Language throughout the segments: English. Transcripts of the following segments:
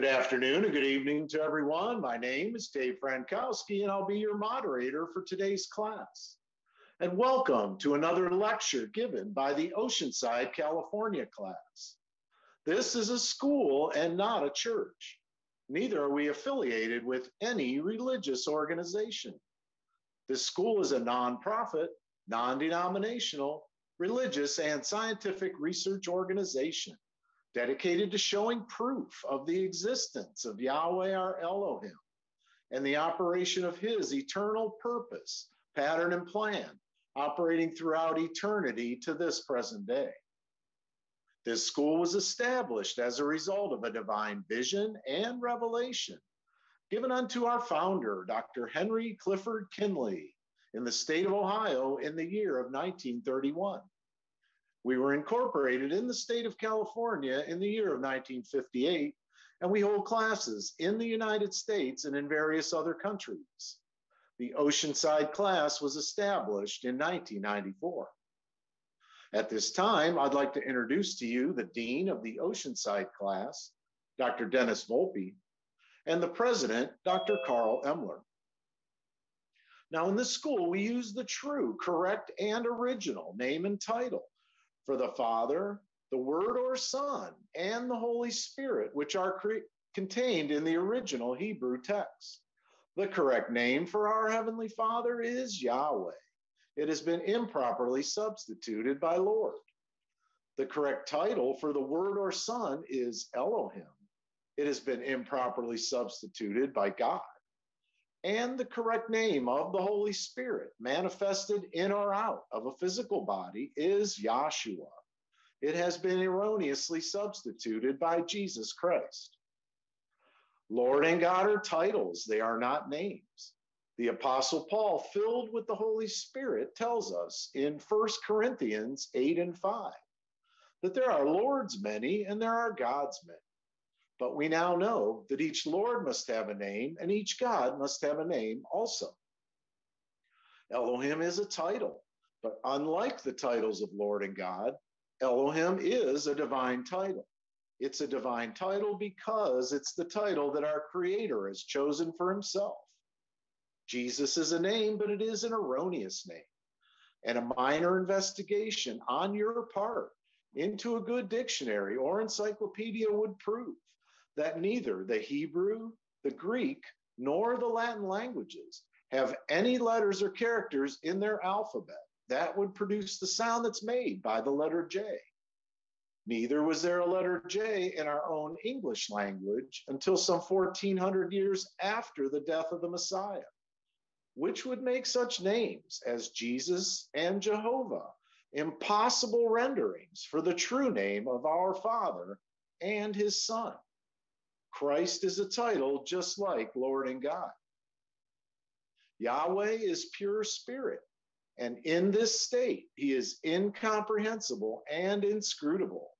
Good afternoon and good evening to everyone. My name is Dave Frankowski, and I'll be your moderator for today's class. And welcome to another lecture given by the Oceanside, California class. This is a school and not a church. Neither are we affiliated with any religious organization. This school is a nonprofit, non denominational, religious, and scientific research organization dedicated to showing proof of the existence of Yahweh our Elohim and the operation of his eternal purpose, pattern, and plan, operating throughout eternity to this present day. This school was established as a result of a divine vision and revelation given unto our founder, Dr. Henry Clifford Kinley, in the state of Ohio in the year of 1931. We were incorporated in the state of California in the year of 1958, and we hold classes in the United States and in various other countries. The Oceanside class was established in 1994. At this time, I'd like to introduce to you the Dean of the Oceanside class, Dr. Dennis Volpe, and the President, Dr. Carl Emler. Now, in this school, we use the true, correct, and original name and title for the Father, the Word or Son, and the Holy Spirit, which are cre- contained in the original Hebrew text. The correct name for our Heavenly Father is Yahweh. It has been improperly substituted by Lord. The correct title for the Word or Son is Elohim. It has been improperly substituted by God and the correct name of the Holy Spirit manifested in or out of a physical body is Yahshua. It has been erroneously substituted by Jesus Christ. Lord and God are titles, they are not names. The Apostle Paul, filled with the Holy Spirit, tells us in 1 Corinthians 8 and 5 that there are Lord's many and there are God's many. But we now know that each Lord must have a name and each God must have a name also. Elohim is a title, but unlike the titles of Lord and God, Elohim is a divine title. It's a divine title because it's the title that our Creator has chosen for Himself. Jesus is a name, but it is an erroneous name. And a minor investigation on your part into a good dictionary or encyclopedia would prove that neither the Hebrew, the Greek, nor the Latin languages have any letters or characters in their alphabet that would produce the sound that's made by the letter J. Neither was there a letter J in our own English language until some 1400 years after the death of the Messiah, which would make such names as Jesus and Jehovah impossible renderings for the true name of our Father and his Son. Christ is a title just like Lord and God. Yahweh is pure spirit, and in this state, he is incomprehensible and inscrutable.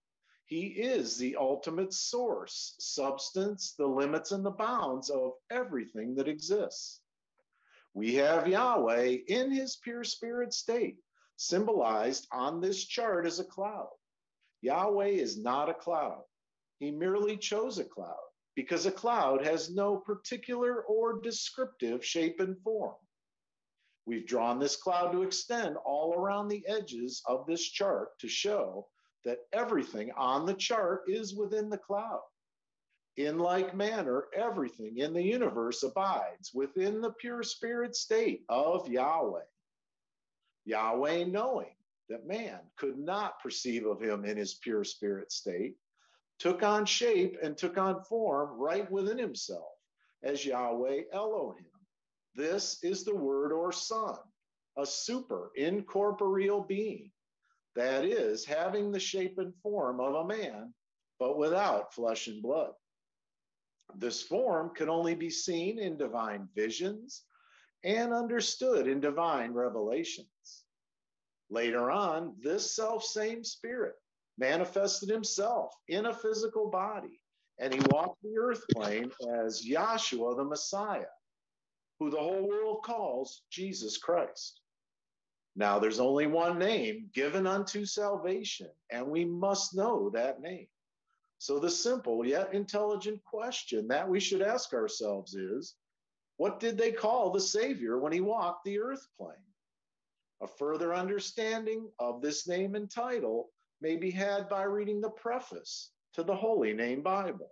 He is the ultimate source, substance, the limits and the bounds of everything that exists. We have Yahweh in his pure spirit state, symbolized on this chart as a cloud. Yahweh is not a cloud. He merely chose a cloud because a cloud has no particular or descriptive shape and form. We've drawn this cloud to extend all around the edges of this chart to show that everything on the chart is within the cloud. In like manner, everything in the universe abides within the pure spirit state of Yahweh. Yahweh knowing that man could not perceive of him in his pure spirit state, took on shape and took on form right within himself as Yahweh Elohim. This is the word or son, a super incorporeal being, that is, having the shape and form of a man, but without flesh and blood. This form can only be seen in divine visions and understood in divine revelations. Later on, this self same spirit manifested himself in a physical body, and he walked the earth plane as Yahshua the Messiah, who the whole world calls Jesus Christ. Now, there's only one name given unto salvation, and we must know that name. So, the simple yet intelligent question that we should ask ourselves is what did they call the Savior when he walked the earth plane? A further understanding of this name and title may be had by reading the preface to the Holy Name Bible.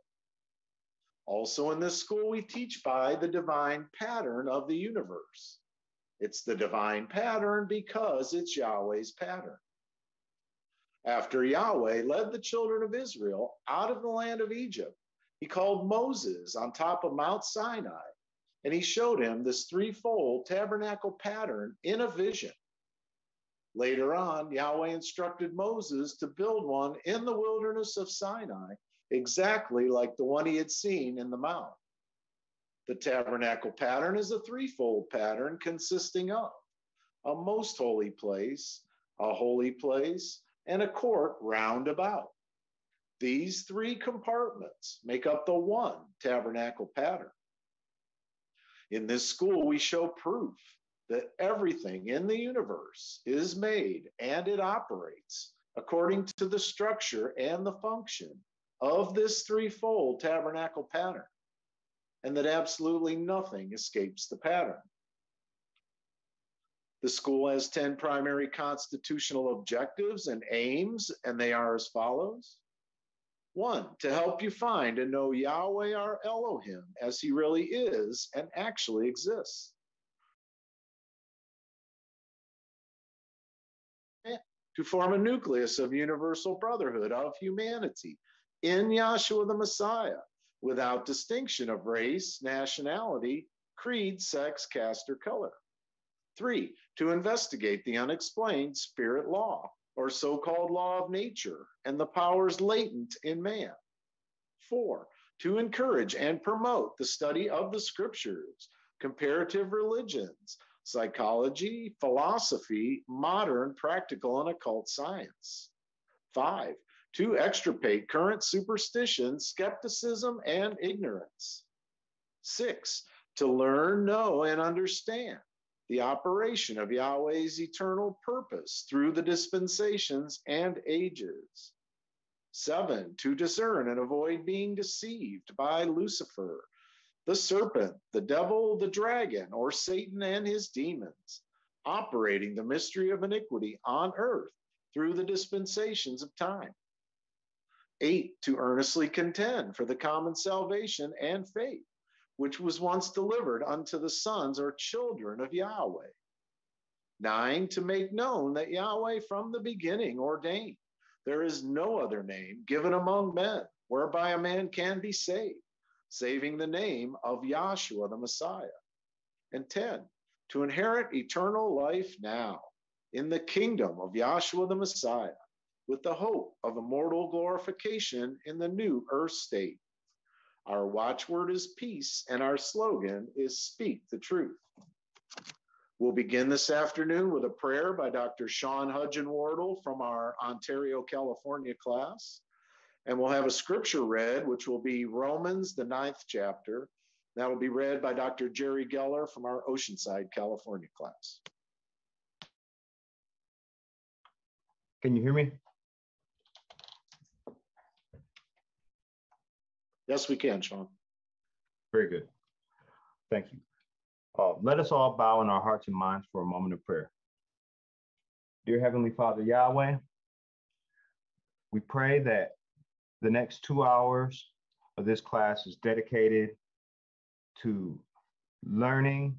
Also, in this school, we teach by the divine pattern of the universe. It's the divine pattern because it's Yahweh's pattern. After Yahweh led the children of Israel out of the land of Egypt, he called Moses on top of Mount Sinai and he showed him this threefold tabernacle pattern in a vision. Later on, Yahweh instructed Moses to build one in the wilderness of Sinai, exactly like the one he had seen in the mount. The tabernacle pattern is a threefold pattern consisting of a most holy place, a holy place, and a court round about. These three compartments make up the one tabernacle pattern. In this school, we show proof that everything in the universe is made and it operates according to the structure and the function of this threefold tabernacle pattern and that absolutely nothing escapes the pattern. The school has 10 primary constitutional objectives and aims, and they are as follows. One, to help you find and know Yahweh our Elohim as he really is and actually exists. To form a nucleus of universal brotherhood of humanity in Yahshua the Messiah, without distinction of race, nationality, creed, sex, caste, or color. Three, to investigate the unexplained spirit law, or so called law of nature, and the powers latent in man. Four, to encourage and promote the study of the scriptures, comparative religions, psychology, philosophy, modern, practical, and occult science. Five, to extirpate current superstition, skepticism, and ignorance. Six, to learn, know, and understand the operation of Yahweh's eternal purpose through the dispensations and ages. Seven, to discern and avoid being deceived by Lucifer, the serpent, the devil, the dragon, or Satan and his demons, operating the mystery of iniquity on earth through the dispensations of time. Eight, to earnestly contend for the common salvation and faith, which was once delivered unto the sons or children of Yahweh. Nine, to make known that Yahweh from the beginning ordained there is no other name given among men whereby a man can be saved, saving the name of Yahshua the Messiah. And 10, to inherit eternal life now in the kingdom of Yahshua the Messiah with the hope of immortal glorification in the new earth state. Our watchword is peace, and our slogan is speak the truth. We'll begin this afternoon with a prayer by Dr. Sean Hudgen Wardle from our Ontario, California class. And we'll have a scripture read, which will be Romans, the ninth chapter. That will be read by Dr. Jerry Geller from our Oceanside, California class. Can you hear me? Yes, we can, Sean. Very good. Thank you. Uh, let us all bow in our hearts and minds for a moment of prayer. Dear Heavenly Father Yahweh, we pray that the next two hours of this class is dedicated to learning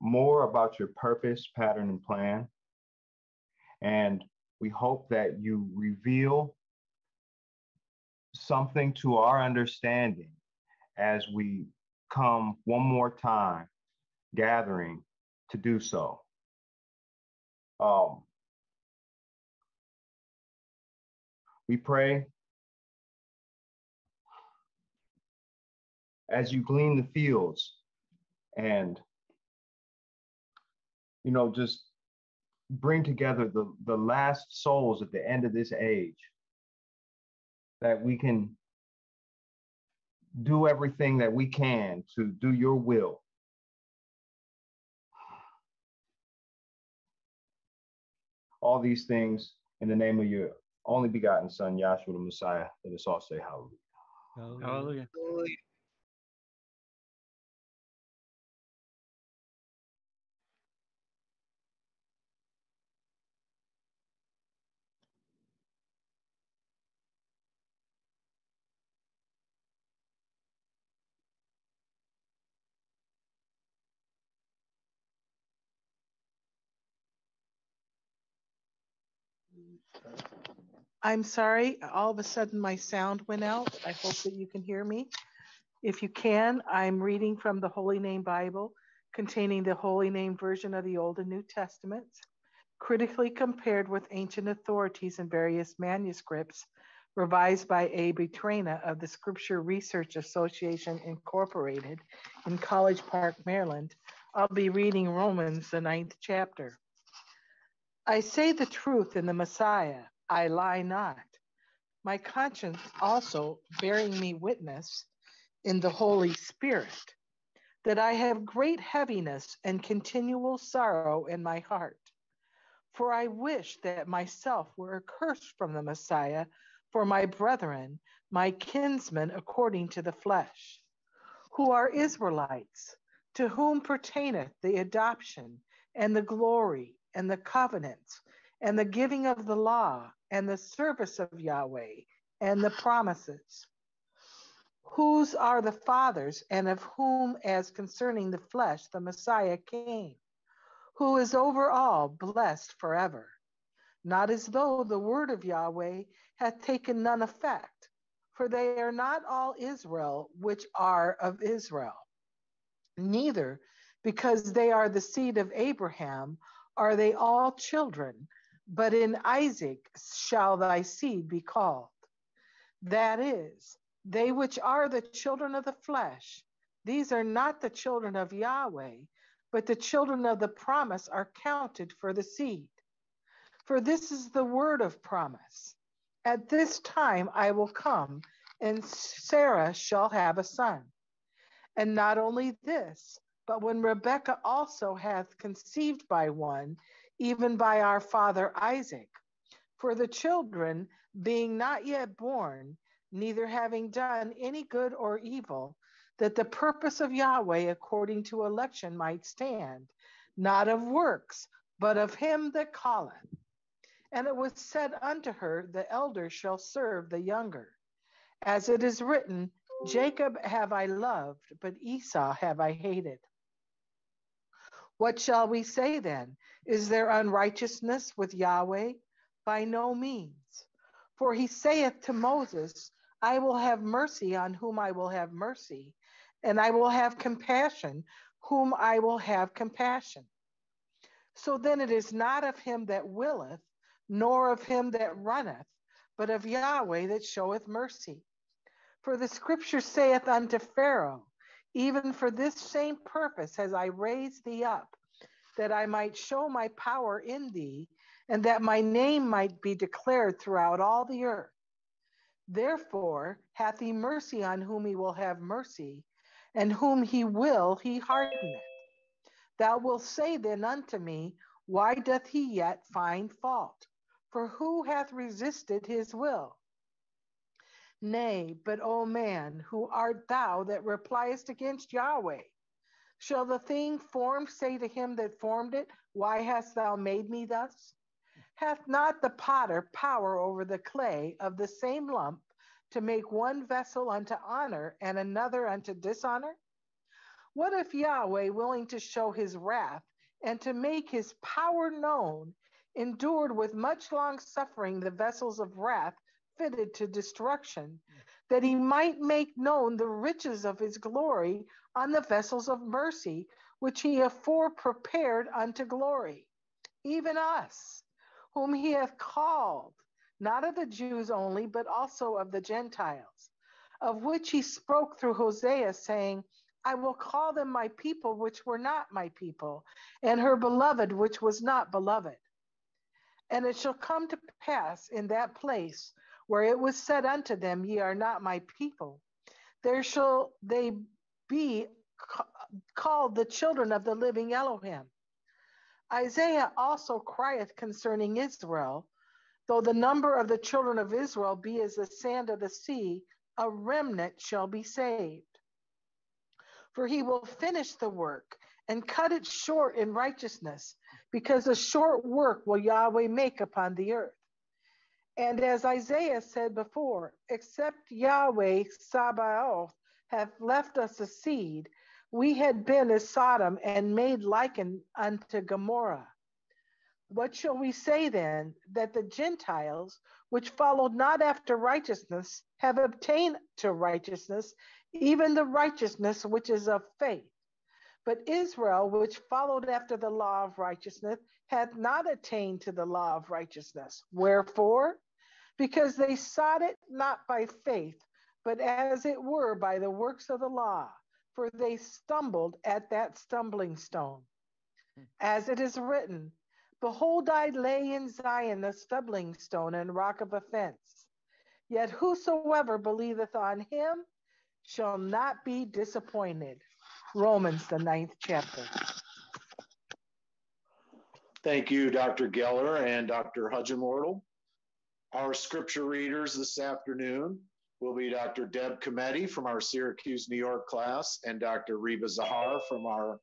more about your purpose, pattern, and plan. And we hope that you reveal something to our understanding as we come one more time gathering to do so. Um, we pray as you glean the fields and you know just bring together the, the last souls at the end of this age that we can do everything that we can to do your will. All these things in the name of your only begotten Son, Yahshua the Messiah. Let us all say hallelujah. Hallelujah. Hallelujah. I'm sorry, all of a sudden my sound went out. I hope that you can hear me. If you can, I'm reading from the Holy Name Bible containing the Holy Name version of the Old and New Testaments, critically compared with ancient authorities and various manuscripts revised by A. B. Traina of the Scripture Research Association Incorporated in College Park, Maryland. I'll be reading Romans, the ninth chapter. I say the truth in the Messiah I lie not. My conscience also bearing me witness in the Holy Spirit that I have great heaviness and continual sorrow in my heart. For I wish that myself were accursed from the Messiah for my brethren, my kinsmen according to the flesh, who are Israelites, to whom pertaineth the adoption and the glory and the covenants and the giving of the law and the service of Yahweh and the promises. Whose are the fathers, and of whom, as concerning the flesh, the Messiah came, who is over all blessed forever. Not as though the word of Yahweh hath taken none effect, for they are not all Israel which are of Israel. Neither, because they are the seed of Abraham, are they all children but in Isaac shall thy seed be called. That is, they which are the children of the flesh, these are not the children of Yahweh, but the children of the promise are counted for the seed. For this is the word of promise. At this time I will come, and Sarah shall have a son. And not only this, but when Rebekah also hath conceived by one, even by our father Isaac. For the children, being not yet born, neither having done any good or evil, that the purpose of Yahweh according to election might stand, not of works, but of him that calleth. And it was said unto her, The elder shall serve the younger. As it is written, Jacob have I loved, but Esau have I hated. What shall we say then? Is there unrighteousness with Yahweh? By no means. For he saith to Moses, I will have mercy on whom I will have mercy, and I will have compassion whom I will have compassion. So then it is not of him that willeth, nor of him that runneth, but of Yahweh that showeth mercy. For the scripture saith unto Pharaoh, Even for this same purpose has I raised thee up, that I might show my power in thee, and that my name might be declared throughout all the earth. Therefore hath he mercy on whom he will have mercy, and whom he will he hardeneth. Thou wilt say then unto me, Why doth he yet find fault? For who hath resisted his will? Nay, but O man, who art thou that repliest against Yahweh? Shall the thing formed say to him that formed it, Why hast thou made me thus? Hath not the potter power over the clay of the same lump to make one vessel unto honor and another unto dishonor? What if Yahweh, willing to show his wrath and to make his power known, endured with much long suffering the vessels of wrath fitted to destruction, that he might make known the riches of his glory on the vessels of mercy, which he afore prepared unto glory, even us, whom he hath called, not of the Jews only, but also of the Gentiles, of which he spoke through Hosea, saying, I will call them my people, which were not my people, and her beloved, which was not beloved. And it shall come to pass in that place where it was said unto them, Ye are not my people, there shall they be called the children of the living Elohim. Isaiah also crieth concerning Israel, Though the number of the children of Israel be as the sand of the sea, a remnant shall be saved. For he will finish the work and cut it short in righteousness, because a short work will Yahweh make upon the earth. And as Isaiah said before, except Yahweh Sabaoth have left us a seed, we had been as Sodom and made like unto Gomorrah. What shall we say then? That the Gentiles, which followed not after righteousness, have obtained to righteousness, even the righteousness which is of faith. But Israel, which followed after the law of righteousness, hath not attained to the law of righteousness. Wherefore? Because they sought it not by faith, but as it were by the works of the law, for they stumbled at that stumbling stone. As it is written, Behold, I lay in Zion a stumbling stone and rock of offense. Yet whosoever believeth on him shall not be disappointed. Romans, the ninth chapter. Thank you, Dr. Geller and Dr. Hudgenwardle. Our scripture readers this afternoon will be Dr. Deb Cometti from our Syracuse, New York class and Dr. Reba Zahar from our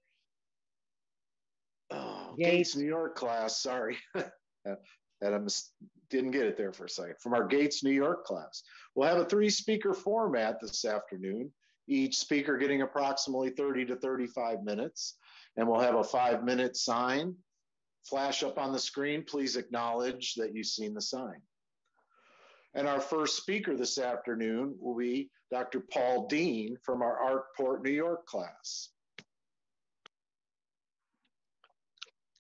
Oh, Gates. New York class. Sorry. that I mis- didn't get it there for a second. From our Gates, New York class. We'll have a three speaker format this afternoon, each speaker getting approximately 30 to 35 minutes. And we'll have a five minute sign flash up on the screen. Please acknowledge that you've seen the sign. And our first speaker this afternoon will be Dr. Paul Dean from our Arkport, New York class.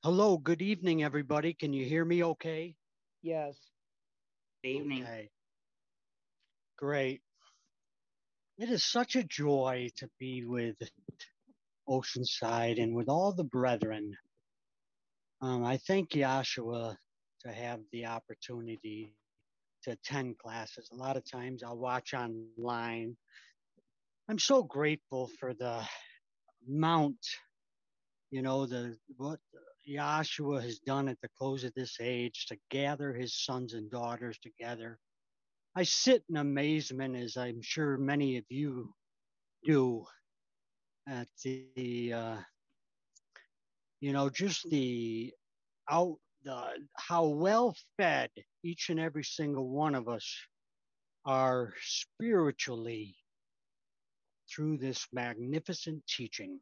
Hello, good evening, everybody. Can you hear me okay? Yes. Good evening. Okay. Great. It is such a joy to be with Oceanside and with all the brethren. Um, I thank Yahshua to have the opportunity to attend classes. A lot of times I'll watch online. I'm so grateful for the amount, you know, the what Yahshua has done at the close of this age to gather his sons and daughters together. I sit in amazement, as I'm sure many of you do, at the, uh, you know, just the out, the how well fed each and every single one of us are spiritually through this magnificent teaching.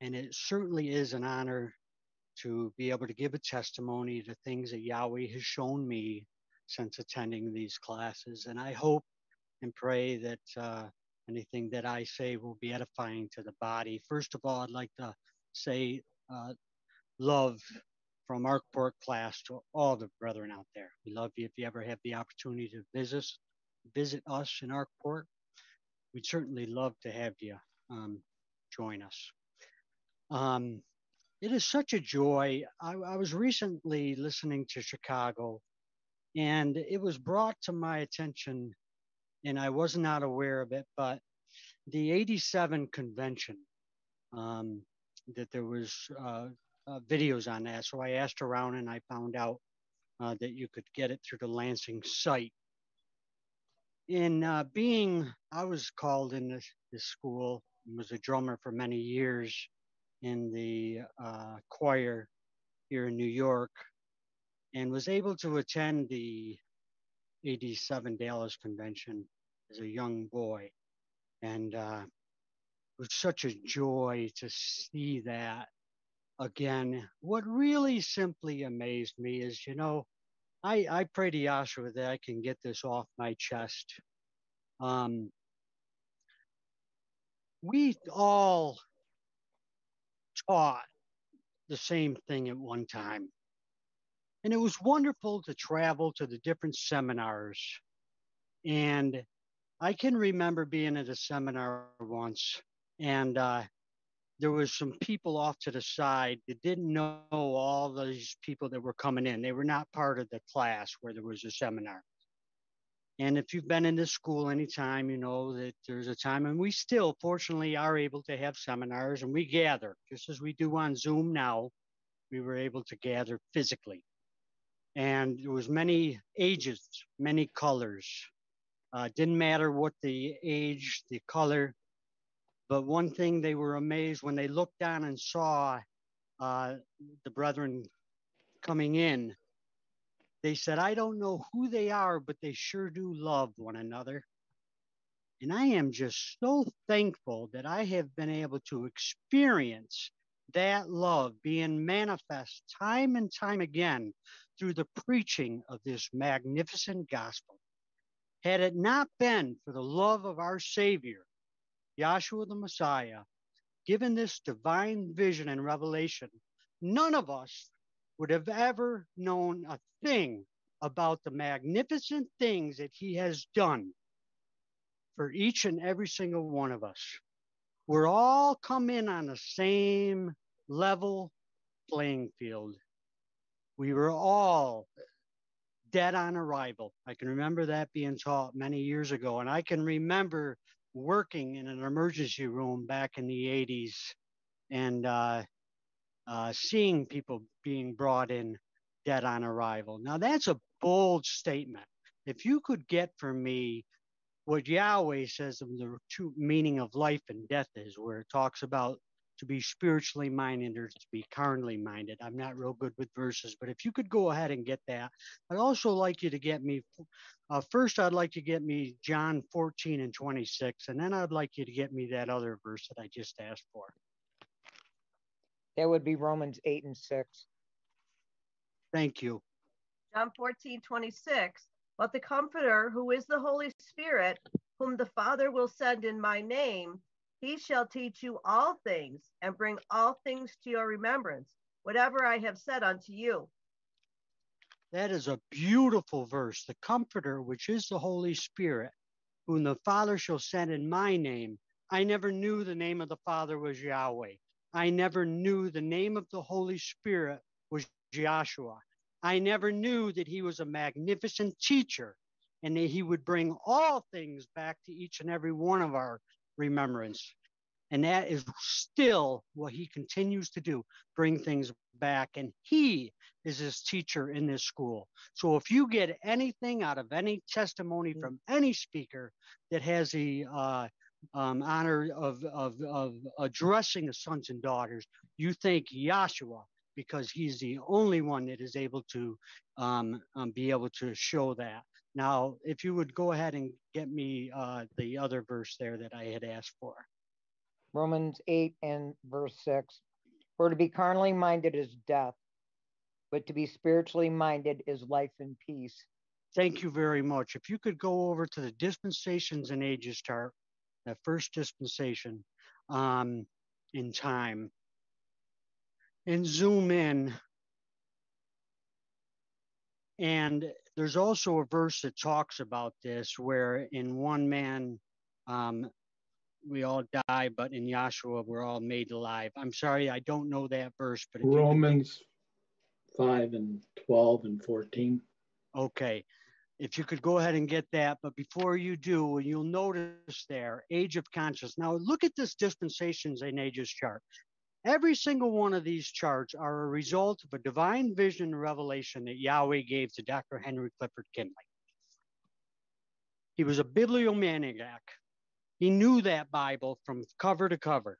And it certainly is an honor to be able to give a testimony to things that Yahweh has shown me since attending these classes. And I hope and pray that uh, anything that I say will be edifying to the body. First of all, I'd like to say uh, love from Arkport class to all the brethren out there. We love you. If you ever have the opportunity to visit, visit us in Arkport, we'd certainly love to have you um, join us. Um, it is such a joy. I, I, was recently listening to Chicago, and it was brought to my attention, and I was not aware of it, but the 87 convention, um, that there was uh, uh, videos on that. So I asked around and I found out uh, that you could get it through the Lansing site. In uh, being, I was called in this, this school, was a drummer for many years in the uh, choir here in New York and was able to attend the 87 Dallas convention as a young boy. And uh, it was such a joy to see that again. What really simply amazed me is, you know, I, I pray to Yahshua that I can get this off my chest. Um, we all taught the same thing at one time. And it was wonderful to travel to the different seminars. And I can remember being at a seminar once, and uh, there was some people off to the side that didn't know all these people that were coming in. They were not part of the class where there was a seminar. And if you've been in this school anytime, you know that there's a time, and we still, fortunately, are able to have seminars and we gather just as we do on Zoom now. We were able to gather physically. and there was many ages, many colors. Uh, didn't matter what the age, the color, but one thing they were amazed when they looked down and saw uh, the brethren coming in. They said, I don't know who they are, but they sure do love one another. And I am just so thankful that I have been able to experience that love being manifest time and time again through the preaching of this magnificent gospel. Had it not been for the love of our Savior, Yahshua the Messiah, given this divine vision and revelation, none of us would have ever known a thing about the magnificent things that he has done for each and every single one of us. We're all come in on the same level playing field. We were all dead on arrival. I can remember that being taught many years ago. And I can remember working in an emergency room back in the 80s and uh, uh, seeing people being brought in dead on arrival. Now, that's a bold statement. If you could get for me what Yahweh says of the true meaning of life and death is, where it talks about to be spiritually minded or to be carnally minded. I'm not real good with verses, but if you could go ahead and get that, I'd also like you to get me. Uh, first, I'd like to get me John 14 and 26, and then I'd like you to get me that other verse that I just asked for. That would be Romans 8 and 6. Thank you. John 14, 26. But the Comforter, who is the Holy Spirit, whom the Father will send in my name, he shall teach you all things and bring all things to your remembrance, whatever I have said unto you. That is a beautiful verse. The Comforter, which is the Holy Spirit, whom the Father shall send in my name. I never knew the name of the Father was Yahweh. I never knew the name of the Holy Spirit was Yahshua. I never knew that he was a magnificent teacher and that he would bring all things back to each and every one of our remembrance. And that is still what he continues to do bring things back. And he is his teacher in this school. So if you get anything out of any testimony mm. from any speaker that has the uh, um, honor of, of, of addressing the sons and daughters, you thank Yahshua because he's the only one that is able to um, um, be able to show that. Now, if you would go ahead and get me uh, the other verse there that I had asked for. Romans 8 and verse 6. For to be carnally minded is death, but to be spiritually minded is life and peace. Thank you very much. If you could go over to the dispensations and ages chart, the first dispensation um, in time, and zoom in. And there's also a verse that talks about this where in one man um, we all die, but in Yahshua we're all made alive. I'm sorry, I don't know that verse, but Romans could... 5 and 12 and 14. Okay. If you could go ahead and get that, but before you do, you'll notice there, age of conscience. Now look at this dispensations and ages chart. Every single one of these charts are a result of a divine vision and revelation that Yahweh gave to Dr. Henry Clifford Kinley. He was a bibliomaniac. He knew that Bible from cover to cover.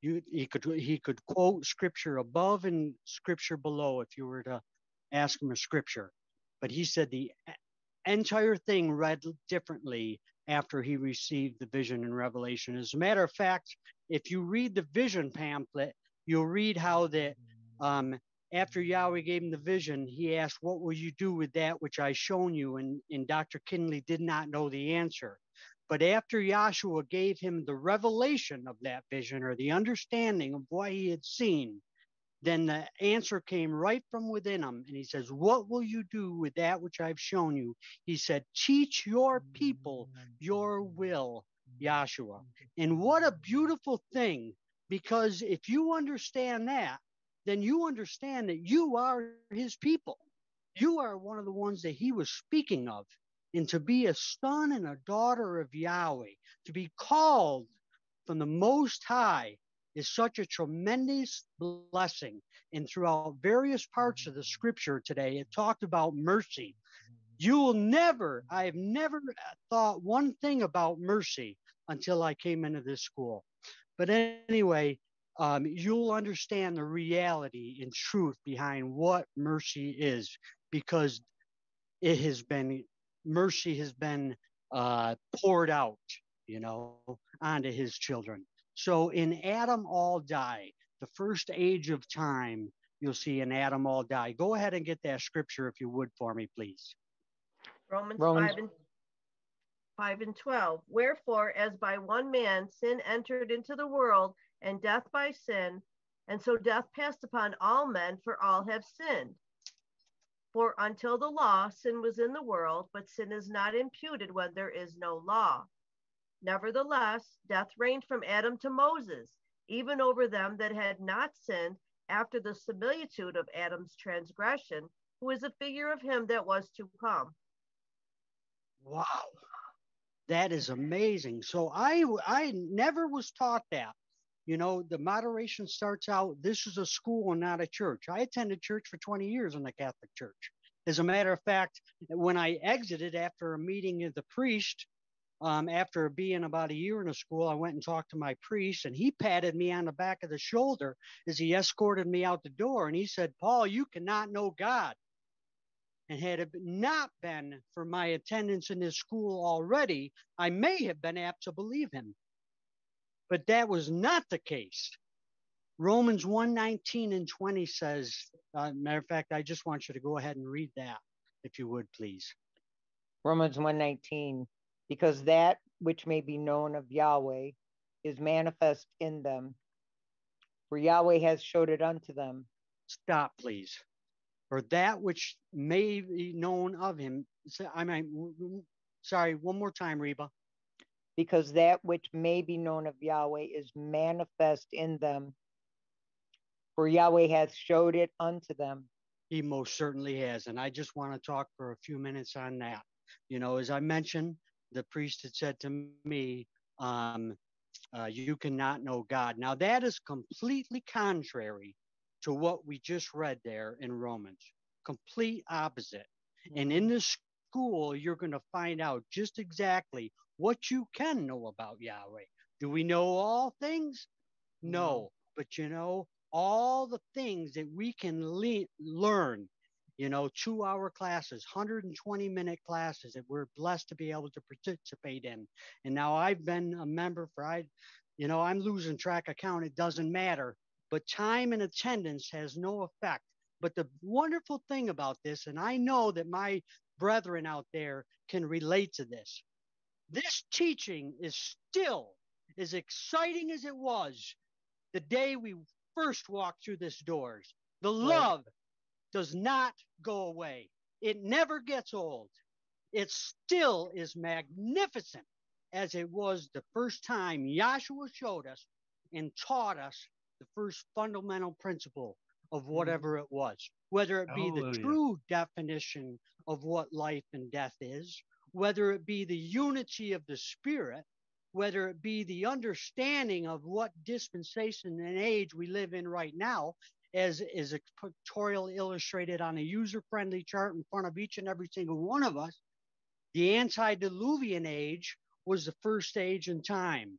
You, he could he could quote scripture above and scripture below if you were to ask him a scripture. But he said the entire thing read differently after he received the vision and revelation. As a matter of fact, if you read the vision pamphlet, you'll read how that um, after Yahweh gave him the vision, he asked, What will you do with that which I shown you? And, and Dr. Kinley did not know the answer. But after Yahshua gave him the revelation of that vision or the understanding of what he had seen, then the answer came right from within him. And he says, What will you do with that which I've shown you? He said, Teach your people your will, Yahshua. And what a beautiful thing, because if you understand that, then you understand that you are his people. You are one of the ones that he was speaking of. And to be a son and a daughter of Yahweh, to be called from the Most High is such a tremendous blessing. And throughout various parts of the scripture today, it talked about mercy. You will never, I have never thought one thing about mercy until I came into this school. But anyway, um, you'll understand the reality and truth behind what mercy is because it has been, mercy has been uh, poured out, you know, onto his children. So in Adam all die, the first age of time, you'll see in Adam all die. Go ahead and get that scripture if you would for me, please. Romans, Romans 5 and 5 and 12. Wherefore, as by one man sin entered into the world, and death by sin, and so death passed upon all men, for all have sinned. For until the law, sin was in the world, but sin is not imputed when there is no law. Nevertheless, death reigned from Adam to Moses, even over them that had not sinned, after the similitude of Adam's transgression, who is a figure of him that was to come. Wow. That is amazing. So I I never was taught that. You know, the moderation starts out this is a school and not a church. I attended church for 20 years in the Catholic Church. As a matter of fact, when I exited after a meeting of the priest, um, after being about a year in a school, I went and talked to my priest, and he patted me on the back of the shoulder as he escorted me out the door. And he said, Paul, you cannot know God. And had it not been for my attendance in this school already, I may have been apt to believe him. But that was not the case. Romans 1 19 and 20 says, uh, matter of fact, I just want you to go ahead and read that, if you would, please. Romans 119, because that which may be known of Yahweh is manifest in them, for Yahweh has showed it unto them. Stop, please. For that which may be known of him. I mean, sorry, one more time, Reba. Because that which may be known of Yahweh is manifest in them, for Yahweh hath showed it unto them. He most certainly has. And I just want to talk for a few minutes on that. You know, as I mentioned, the priest had said to me, um, uh, You cannot know God. Now, that is completely contrary to what we just read there in Romans. Complete opposite. And in this school, you're going to find out just exactly what you can know about Yahweh. Do we know all things? No. But you know, all the things that we can le- learn, you know, two hour classes, 120 minute classes that we're blessed to be able to participate in. And now I've been a member for, I, you know, I'm losing track of count. It doesn't matter. But time and attendance has no effect. But the wonderful thing about this, and I know that my brethren out there can relate to this, this teaching is still as exciting as it was the day we first walked through this doors. The love does not go away. It never gets old. It still is magnificent as it was the first time Yahshua showed us and taught us the first fundamental principle of hmm. whatever it was, whether it be the true definition of what life and death is, whether it be the unity of the spirit, whether it be the understanding of what dispensation and age we live in right now, as is a pictorial illustrated on a user-friendly chart in front of each and every single one of us. The antediluvian age was the first age in time.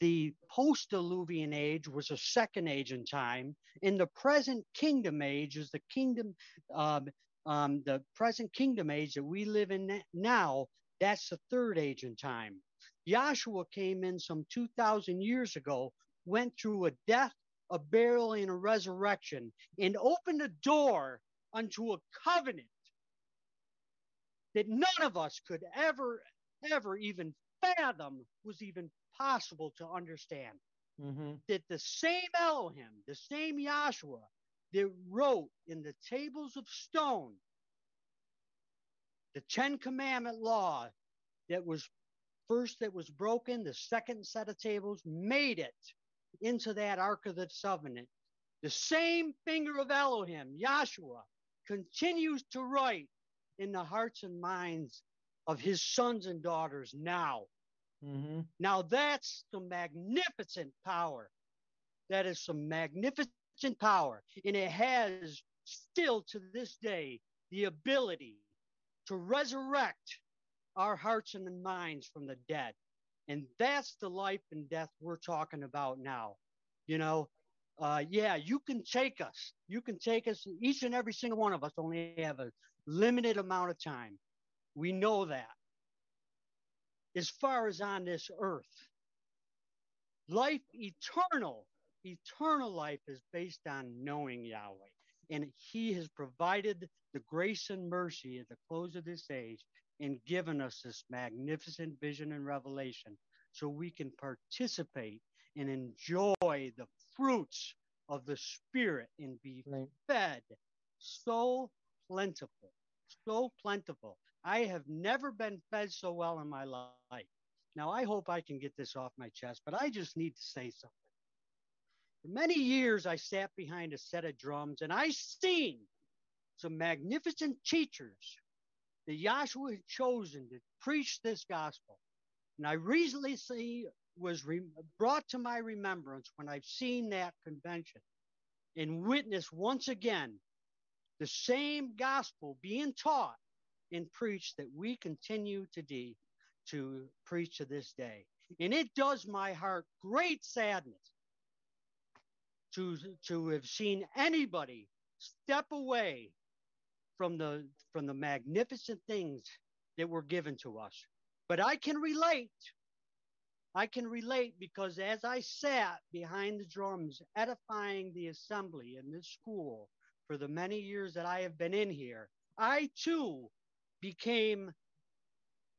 The post-diluvian age was a second age in time. In the present kingdom age is the kingdom, um, um, the present kingdom age that we live in now. That's the third age in time. Yahshua came in some 2,000 years ago, went through a death, a burial, and a resurrection, and opened a door unto a covenant that none of us could ever, ever even fathom was even possible to understand. Mm-hmm. That the same Elohim, the same Yahshua that wrote in the tables of stone the Ten Commandment law that was first that was broken, the second set of tables made it into that Ark of the Covenant. The same finger of Elohim, Yahshua, continues to write in the hearts and minds of his sons and daughters now. Mm-hmm. Now that's the magnificent power That is some magnificent power. And it has still to this day the ability to resurrect our hearts and minds from the dead. And that's the life and death we're talking about now. You know, uh, yeah, you can take us. You can take us. Each and every single one of us only have a limited amount of time. We know that. As far as on this earth, life eternal, eternal life is based on knowing Yahweh. And he has provided the grace and mercy at the close of this age and given us this magnificent vision and revelation so we can participate and enjoy the fruits of the Spirit and be right. fed so plentiful, so plentiful. I have never been fed so well in my life. Now, I hope I can get this off my chest, but I just need to say something. For many years, I sat behind a set of drums and I seen some magnificent teachers that Joshua had chosen to preach this gospel. And I recently see was re- brought to my remembrance when I've seen that convention and witnessed once again the same gospel being taught and preached that we continue to today to preach to this day. And it does my heart great sadness to, to have seen anybody step away from the from the magnificent things that were given to us. But I can relate. I can relate because as I sat behind the drums, edifying the assembly in this school for the many years that I have been in here, I too became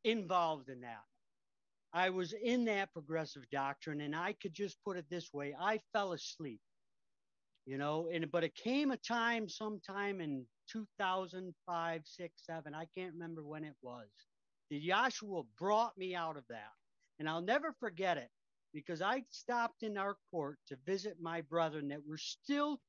involved in that. I was in that progressive doctrine, and I could just put it this way I fell asleep you know and but it came a time sometime in 2005 6 7 i can't remember when it was the Yahshua brought me out of that. And i'll never forget it because i stopped in our court to visit my brethren that were still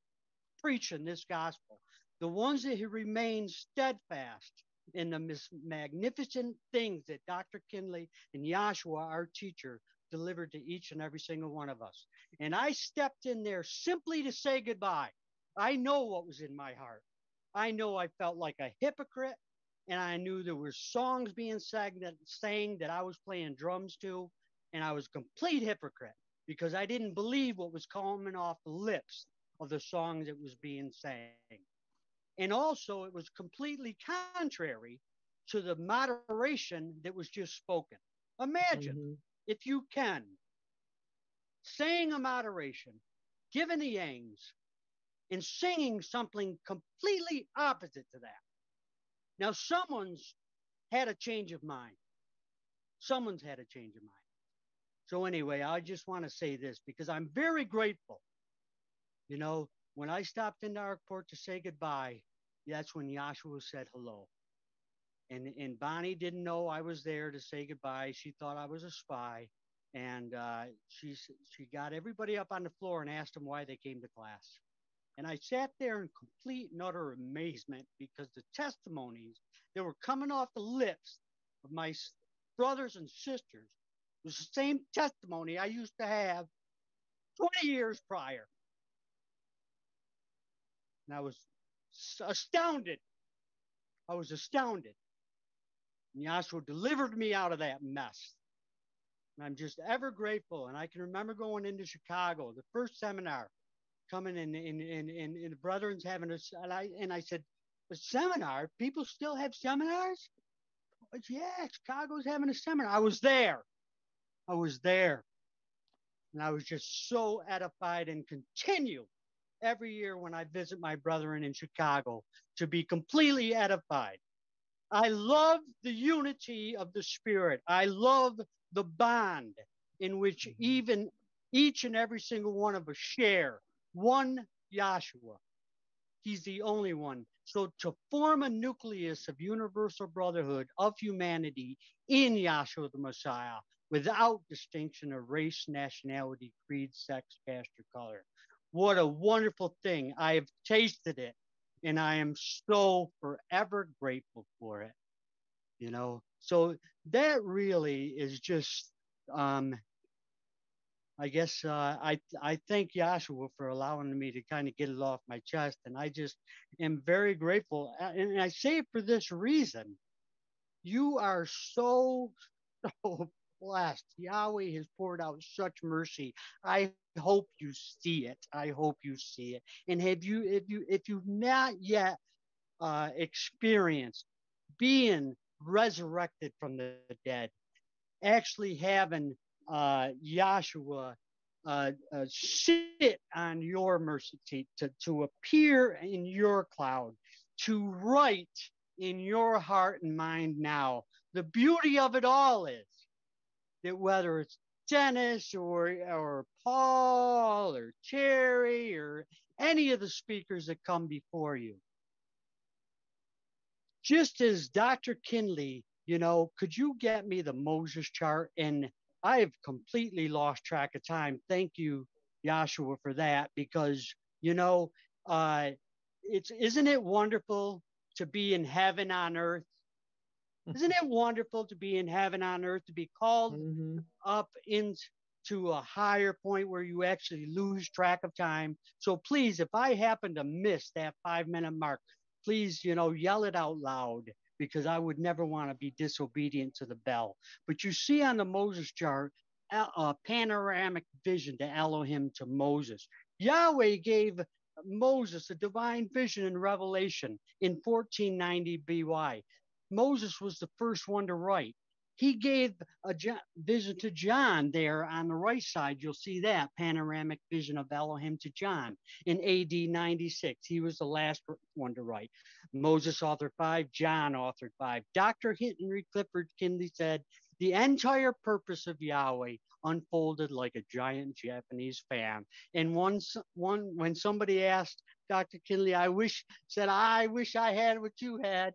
preaching this gospel the ones that had remained steadfast in the magnificent things that dr kinley and Yahshua our teacher delivered to each and every single one of us. And I stepped in there simply to say goodbye. I know what was in my heart. I know I felt like a hypocrite, and I knew there were songs being sang that sang that I was playing drums to, and I was a complete hypocrite because I didn't believe what was coming off the lips of the songs that was being sang. And also, it was completely contrary to the moderation that was just spoken. Imagine mm-hmm if you can, saying a moderation, giving the yangs, and singing something completely opposite to that. Now, someone's had a change of mind. Someone's had a change of mind. So, anyway, I just want to say this because I'm very grateful. You know, when I stopped in court to say goodbye, that's when Yahshua said hello and and Bonnie didn't know I was there to say goodbye. She thought I was a spy, and uh, she she got everybody up on the floor and asked them why they came to class. And I sat there in complete and utter amazement because the testimonies that were coming off the lips of my brothers and sisters was the same testimony I used to have 20 years prior. And I was astounded. I was astounded. Yahshua delivered me out of that mess. And I'm just ever grateful. And I can remember going into Chicago, the first seminar, coming in, and, and, and the brethren's having a, and I, and I said, a seminar? People still have seminars? Said, yeah, Chicago's having a seminar. I was there. I was there. And I was just so edified and continue every year when I visit my brethren in Chicago to be completely edified. I love the unity of the Spirit. I love the bond in which mm-hmm. even each and every single one of us share one Yahshua. He's the only one. So to form a nucleus of universal brotherhood of humanity in Yahshua the Messiah without distinction of race, nationality, creed, sex, caste, or color. What a wonderful thing. I have tasted it and I am so forever grateful for it. You know, so that really is just um, I guess uh, I I thank Yahshua for allowing me to kind of get it off my chest, and I just am very grateful. And I say it for this reason: you are so so blessed. Yahweh has poured out such mercy. I hope you see it. I hope you see it. And have you if you if you've not yet uh, experienced being resurrected from the dead, actually having uh, Yahshua uh, uh, sit on your mercy seat, to, to appear in your cloud, to write in your heart and mind now. The beauty of it all is that whether it's Dennis or, or Paul or Terry or any of the speakers that come before you, just as Dr. Kinley, you know, could you get me the Moses chart? And I've completely lost track of time. Thank you, Yahshua, for that because you know, uh, it's isn't it wonderful to be in heaven on earth? Isn't it wonderful to be in heaven on earth to be called mm-hmm. up into a higher point where you actually lose track of time? So please, if I happen to miss that five minute mark, please, you know, yell it out loud because I would never want to be disobedient to the bell. But you see on the Moses chart, a panoramic vision to Elohim to Moses. Yahweh gave Moses a divine vision in Revelation in 1490 BY. Moses was the first one to write. He gave a vision to John there on the right side. You'll see that panoramic vision of Elohim to John in AD 96. He was the last one to write. Moses authored five, John authored five. Dr. Henry Clifford Kinley said, the entire purpose of Yahweh unfolded like a giant Japanese fan. And once one when somebody asked Dr. Kinley, I wish said, I wish I had what you had.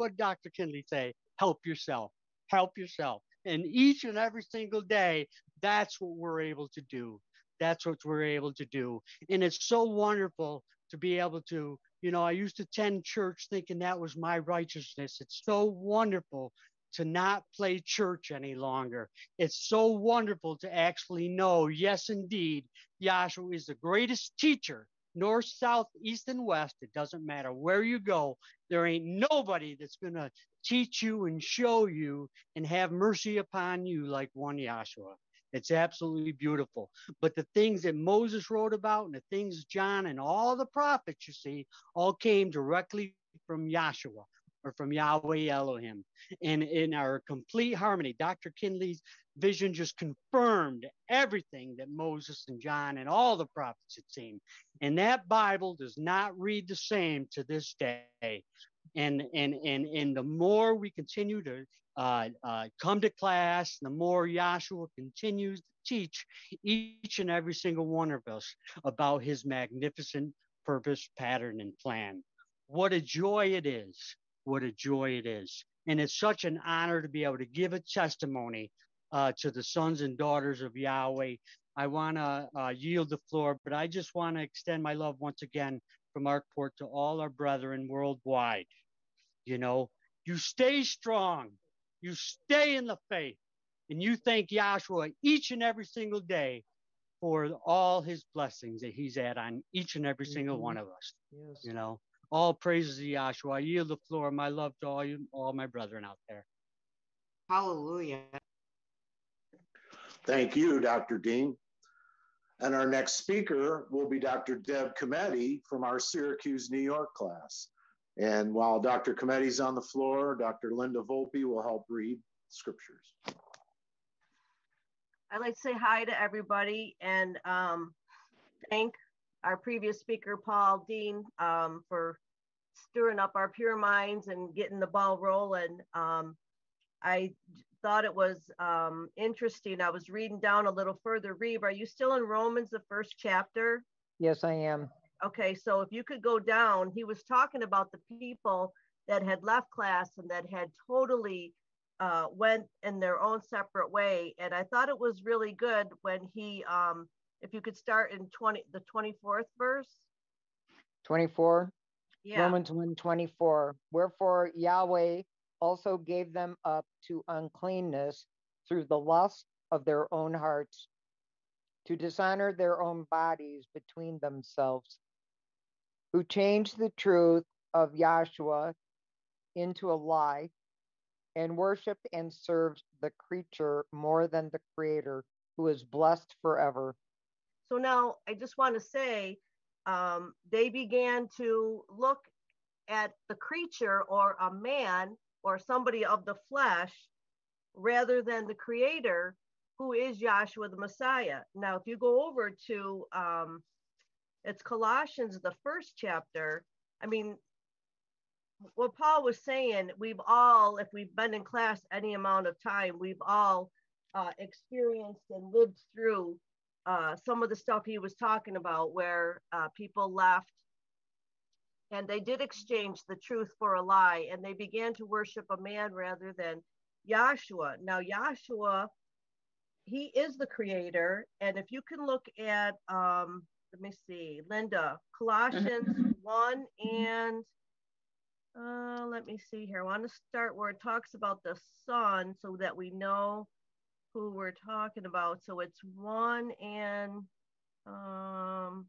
What Dr. Kinley say? Help yourself. Help yourself. And each and every single day, that's what we're able to do. That's what we're able to do. And it's so wonderful to be able to, you know, I used to attend church thinking that was my righteousness. It's so wonderful to not play church any longer. It's so wonderful to actually know, yes, indeed, Yahshua is the greatest teacher, north, south, east, and west. It doesn't matter where you go. There ain't nobody that's going to teach you and show you and have mercy upon you like one Yahshua. It's absolutely beautiful. But the things that Moses wrote about and the things John and all the prophets, you see, all came directly from Yahshua or from Yahweh Elohim. And in our complete harmony, Dr. Kinley's vision just confirmed everything that Moses and John and all the prophets had seen. And that Bible does not read the same to this day. And and and and the more we continue to uh, uh, come to class, the more Yahshua continues to teach each and every single one of us about his magnificent purpose, pattern, and plan. What a joy it is what a joy it is. And it's such an honor to be able to give a testimony uh, to the sons and daughters of Yahweh. I want to uh, yield the floor, but I just want to extend my love once again from Arkport to all our brethren worldwide. You know, you stay strong, you stay in the faith, and you thank Yahshua each and every single day for all his blessings that he's had on each and every single mm-hmm. one of us. Yes. You know, all praises to Yahshua. I yield the floor. My love to all you, all my brethren out there. Hallelujah. Thank you, Dr. Dean. And our next speaker will be Dr. Deb Cometti from our Syracuse, New York class. And while Dr. Cometti's on the floor, Dr. Linda Volpe will help read scriptures. I'd like to say hi to everybody and um, thank our previous speaker, Paul Dean, um, for stirring up our pure minds and getting the ball rolling. Um, I thought it was um, interesting. I was reading down a little further. Reeve, are you still in Romans, the first chapter? Yes, I am. Okay, so if you could go down, he was talking about the people that had left class and that had totally uh, went in their own separate way. And I thought it was really good when he um, if you could start in 20 the 24th verse 24 yeah. romans 1 24 wherefore yahweh also gave them up to uncleanness through the lust of their own hearts to dishonor their own bodies between themselves, who changed the truth of Yahshua into a lie and worshiped and served the creature more than the creator who is blessed forever. So now I just want to say um, they began to look at the creature or a man or somebody of the flesh rather than the creator who is Yahshua the Messiah. Now, if you go over to um, it's Colossians, the first chapter, I mean, what Paul was saying, we've all, if we've been in class any amount of time, we've all uh, experienced and lived through uh, some of the stuff he was talking about, where uh, people left and they did exchange the truth for a lie and they began to worship a man rather than Yahshua. Now, Yahshua, he is the creator. And if you can look at, um, let me see, Linda, Colossians mm-hmm. 1 and uh, let me see here. I want to start where it talks about the Son so that we know who we're talking about. So it's 1 and, um,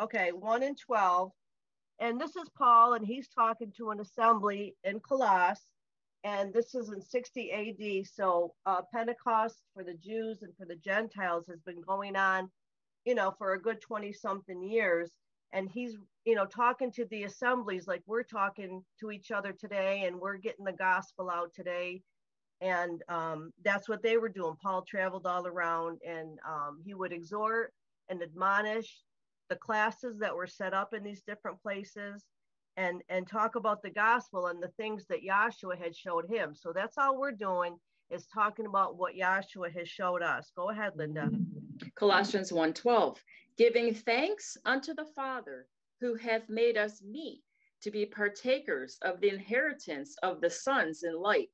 okay, 1 and 12. And this is Paul, and he's talking to an assembly in Colossus. And this is in 60 AD. So uh, Pentecost for the Jews and for the Gentiles has been going on, you know, for a good 20 something years. And he's, you know, talking to the assemblies like we're talking to each other today, and we're getting the gospel out today. And um, that's what they were doing. Paul traveled all around and um, he would exhort and admonish the classes that were set up in these different places and and talk about the gospel and the things that Yahshua had showed him. So that's all we're doing is talking about what Yahshua has showed us. Go ahead, Linda. Colossians 1:12, giving thanks unto the Father who hath made us meet to be partakers of the inheritance of the sons in light,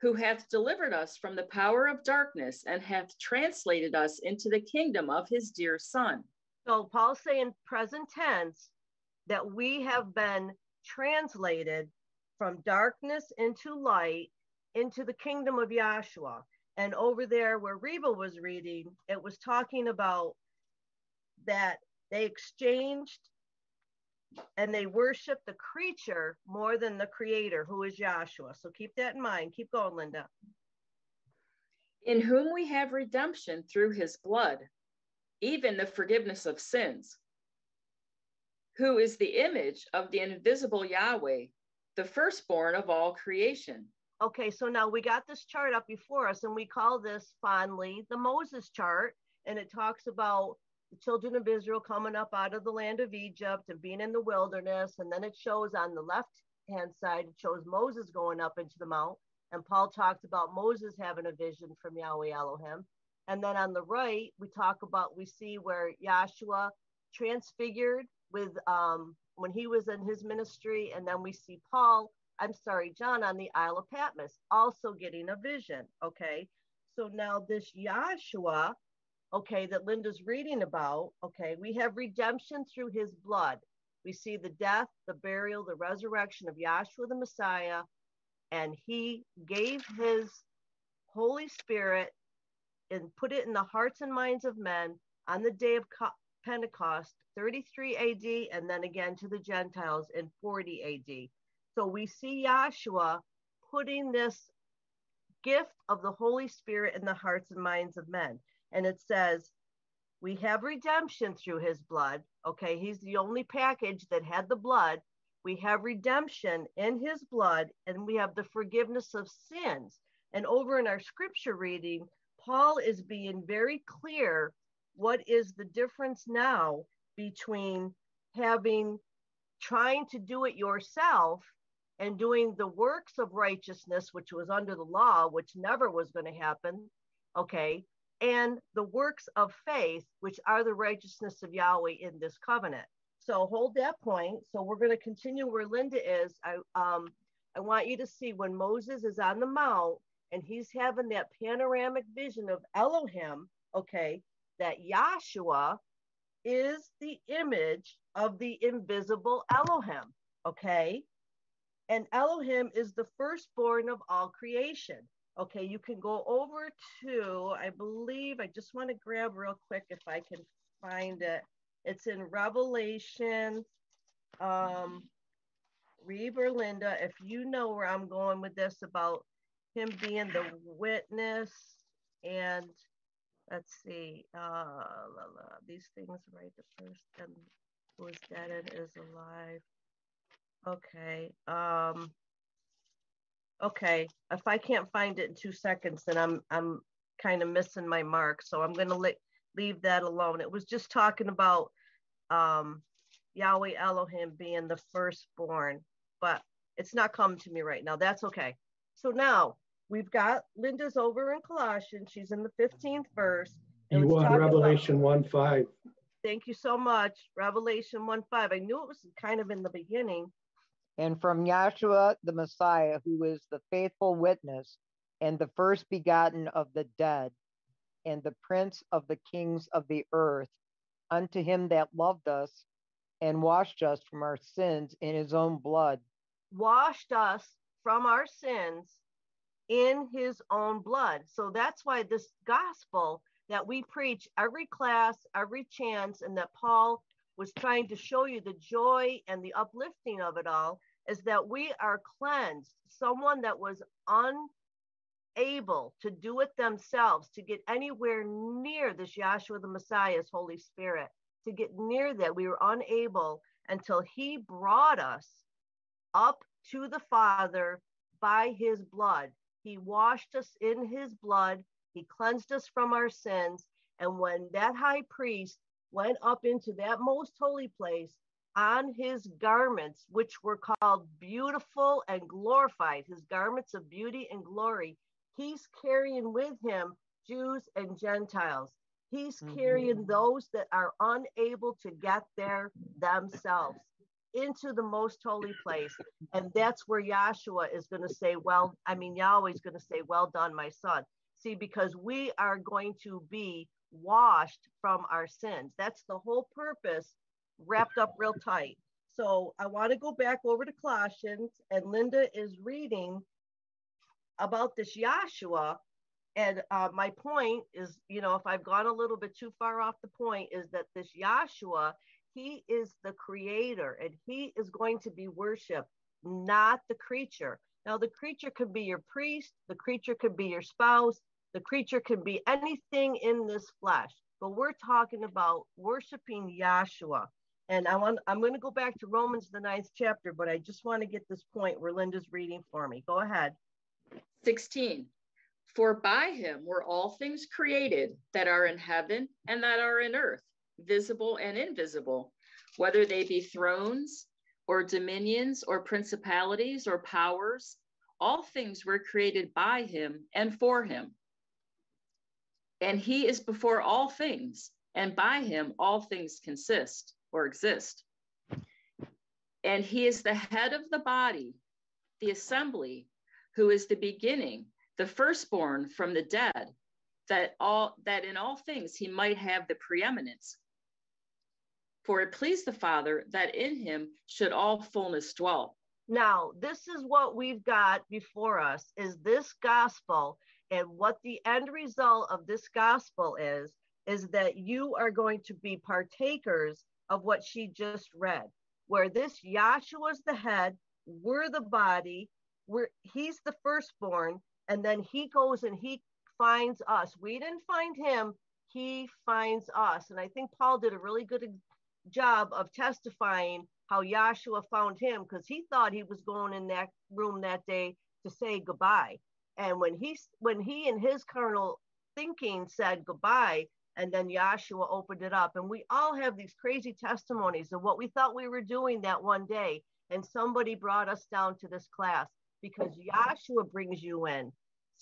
who hath delivered us from the power of darkness and hath translated us into the kingdom of his dear Son. So Paul's saying present tense that we have been translated from darkness into light into the kingdom of Yahshua. And over there where Reba was reading, it was talking about that they exchanged and they worship the creature more than the creator, who is Yahshua. So keep that in mind. Keep going, Linda. In whom we have redemption through his blood, even the forgiveness of sins, who is the image of the invisible Yahweh, the firstborn of all creation. Okay, so now we got this chart up before us, and we call this fondly the Moses chart, and it talks about the children of Israel coming up out of the land of Egypt and being in the wilderness. And then it shows on the left hand side, it shows Moses going up into the mount. And Paul talked about Moses having a vision from Yahweh Elohim. And then on the right, we talk about, we see where Yahshua transfigured with um, when he was in his ministry. And then we see Paul, I'm sorry, John on the Isle of Patmos also getting a vision. Okay. So now this Yahshua okay, that Linda's reading about, okay, we have redemption through his blood. We see the death, the burial, the resurrection of Yahshua the Messiah, and he gave his Holy Spirit and put it in the hearts and minds of men on the day of Pentecost, 33 AD, and then again to the Gentiles in 40 AD. So we see Yahshua putting this gift of the Holy Spirit in the hearts and minds of men and it says, We have redemption through his blood. Okay, he's the only package that had the blood. We have redemption in his blood, and we have the forgiveness of sins. And over in our scripture reading, Paul is being very clear what is the difference now between having trying to do it yourself and doing the works of righteousness, which was under the law, which never was going to happen. Okay and the works of faith, which are the righteousness of Yahweh in this covenant. So hold that point. So we're going to continue where Linda is. I um I want you to see when Moses is on the mount and he's having that panoramic vision of Elohim, okay, that Yahshua is the image of the invisible Elohim, okay? And Elohim is the firstborn of all creation. Okay, you can go over to, I believe, I just want to grab real quick if I can find it. It's in Revelation. Um, Reeb or Linda, if you know where I'm going with this about him being the witness and let's see, uh, la, la, these things right the first and who is dead and is alive. Okay. Um, okay. If I can't find it in two seconds, then I'm I'm kind of missing my mark. So I'm gonna let leave that alone. It was just talking about um, Yahweh Elohim being the firstborn, but it's not coming to me right now. That's okay. So now we've got Linda's over in Colossians. She's in the 15th verse. You want Revelation about, 1 5. Thank you so much. Revelation 1 5. I knew it was kind of in the beginning. And from Yahshua the Messiah, who is the faithful witness and the first begotten of the dead, and the prince of the kings of the earth, unto him that loved us and washed us from our sins in his own blood. Washed us from our sins in his own blood. So that's why this gospel that we preach every class, every chance, and that Paul was trying to show you the joy and the uplifting of it all is that we are cleansed. Someone that was unable to do it themselves, to get anywhere near this Yahshua the Messiah's Holy Spirit, to get near that, we were unable until he brought us up to the Father by his blood. He washed us in his blood he cleansed us from our sins. And when that high priest went up into that most holy place on his garments, which were called beautiful and glorified, his garments of beauty and glory, he's carrying with him Jews and Gentiles. He's mm-hmm. carrying those that are unable to get there themselves into the most holy place. And that's where Yahshua is going to say, Well, I mean, Yahweh is going to say, Well done, my son. See, because we are going to be washed from our sins. That's the whole purpose wrapped up real tight. So I want to go back over to Colossians, and Linda is reading about this Yahshua. And uh, my point is, you know, if I've gone a little bit too far off the point, is that this Yahshua, he is the creator and he is going to be worshiped, not the creature. Now, the creature could be your priest, the creature could be your spouse, the creature can be anything in this flesh, but we're talking about worshiping Yahshua. And I want I'm going to go back to Romans the ninth chapter, but I just want to get this point where Linda's reading for me. Go ahead. 16. For by him were all things created that are in heaven and that are in earth, visible and invisible, whether they be thrones or dominions or principalities or powers, all things were created by him and for him and he is before all things, and by him all things consist or exist. And he is the head of the body, the assembly, who is the beginning, the firstborn from the dead, that all that in all things he might have the preeminence. For it pleased the Father that in him should all fullness dwell. Now, this is what we've got before us is this gospel and what the end result of this gospel is, is that you are going to be partakers of what she just read, where this Yahshua is the head, we're the body, we're, he's the firstborn, and then he goes and he finds us. We didn't find him, he finds us. And I think Paul did a really good job of testifying how Yahshua found him because he thought he was going in that room that day to say goodbye. And when he when he and his carnal thinking said goodbye, and then Yahshua opened it up, and we all have these crazy testimonies of what we thought we were doing that one day, and somebody brought us down to this class because Yahshua brings you in.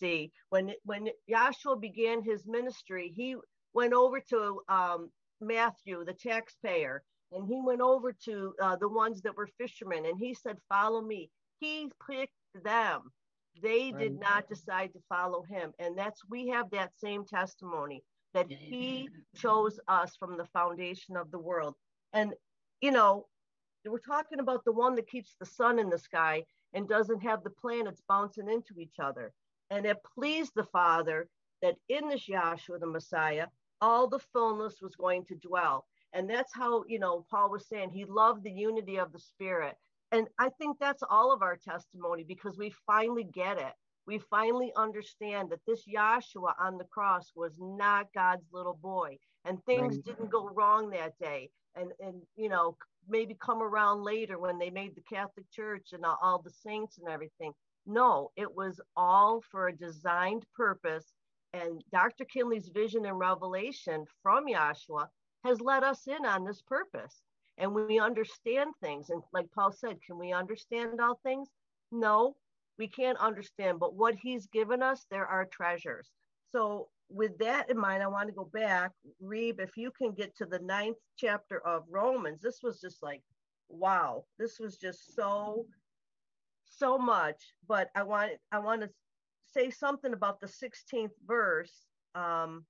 See, when when Yahshua began his ministry, he went over to um, Matthew, the taxpayer, and he went over to uh, the ones that were fishermen, and he said, "Follow me." He picked them they did not decide to follow him. And that's, we have that same testimony that he chose us from the foundation of the world. And, you know, we're talking about the one that keeps the sun in the sky and doesn't have the planets bouncing into each other. And it pleased the Father that in this Yahshua, the Messiah, all the fullness was going to dwell. And that's how, you know, Paul was saying he loved the unity of the Spirit. And I think that's all of our testimony because we finally get it. We finally understand that this Yahshua on the cross was not God's little boy and things right. didn't go wrong that day. And, and, you know, maybe come around later when they made the Catholic Church and all, all the saints and everything. No, it was all for a designed purpose. And Dr. Kinley's vision and revelation from Yahshua has led us in on this purpose and we understand things. And like Paul said, can we understand all things? No, we can't understand. But what he's given us, there are treasures. So with that in mind, I want to go back. Reeb, if you can get to the ninth chapter of Romans, this was just like, wow, this was just so, so much. But I want I want to say something about the 16th verse. Um,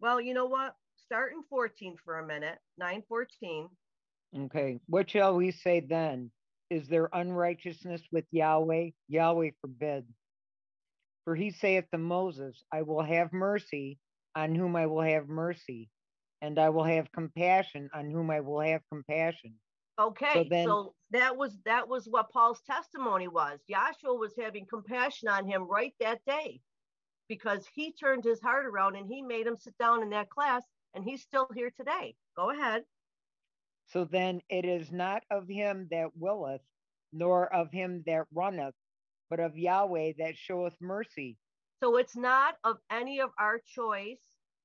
well, you know what? Start in 14 for a minute, 914. Okay. What shall we say then? Is there unrighteousness with Yahweh? Yahweh forbid. For he saith to Moses, I will have mercy on whom I will have mercy, and I will have compassion on whom I will have compassion. Okay, so, then, so that was that was what Paul's testimony was. Yahshua was having compassion on him right that day because he turned his heart around and he made him sit down in that class and he's still here today. Go ahead. So then it is not of him that willeth, nor of him that runneth, but of Yahweh that showeth mercy. So it's not of any of our choice.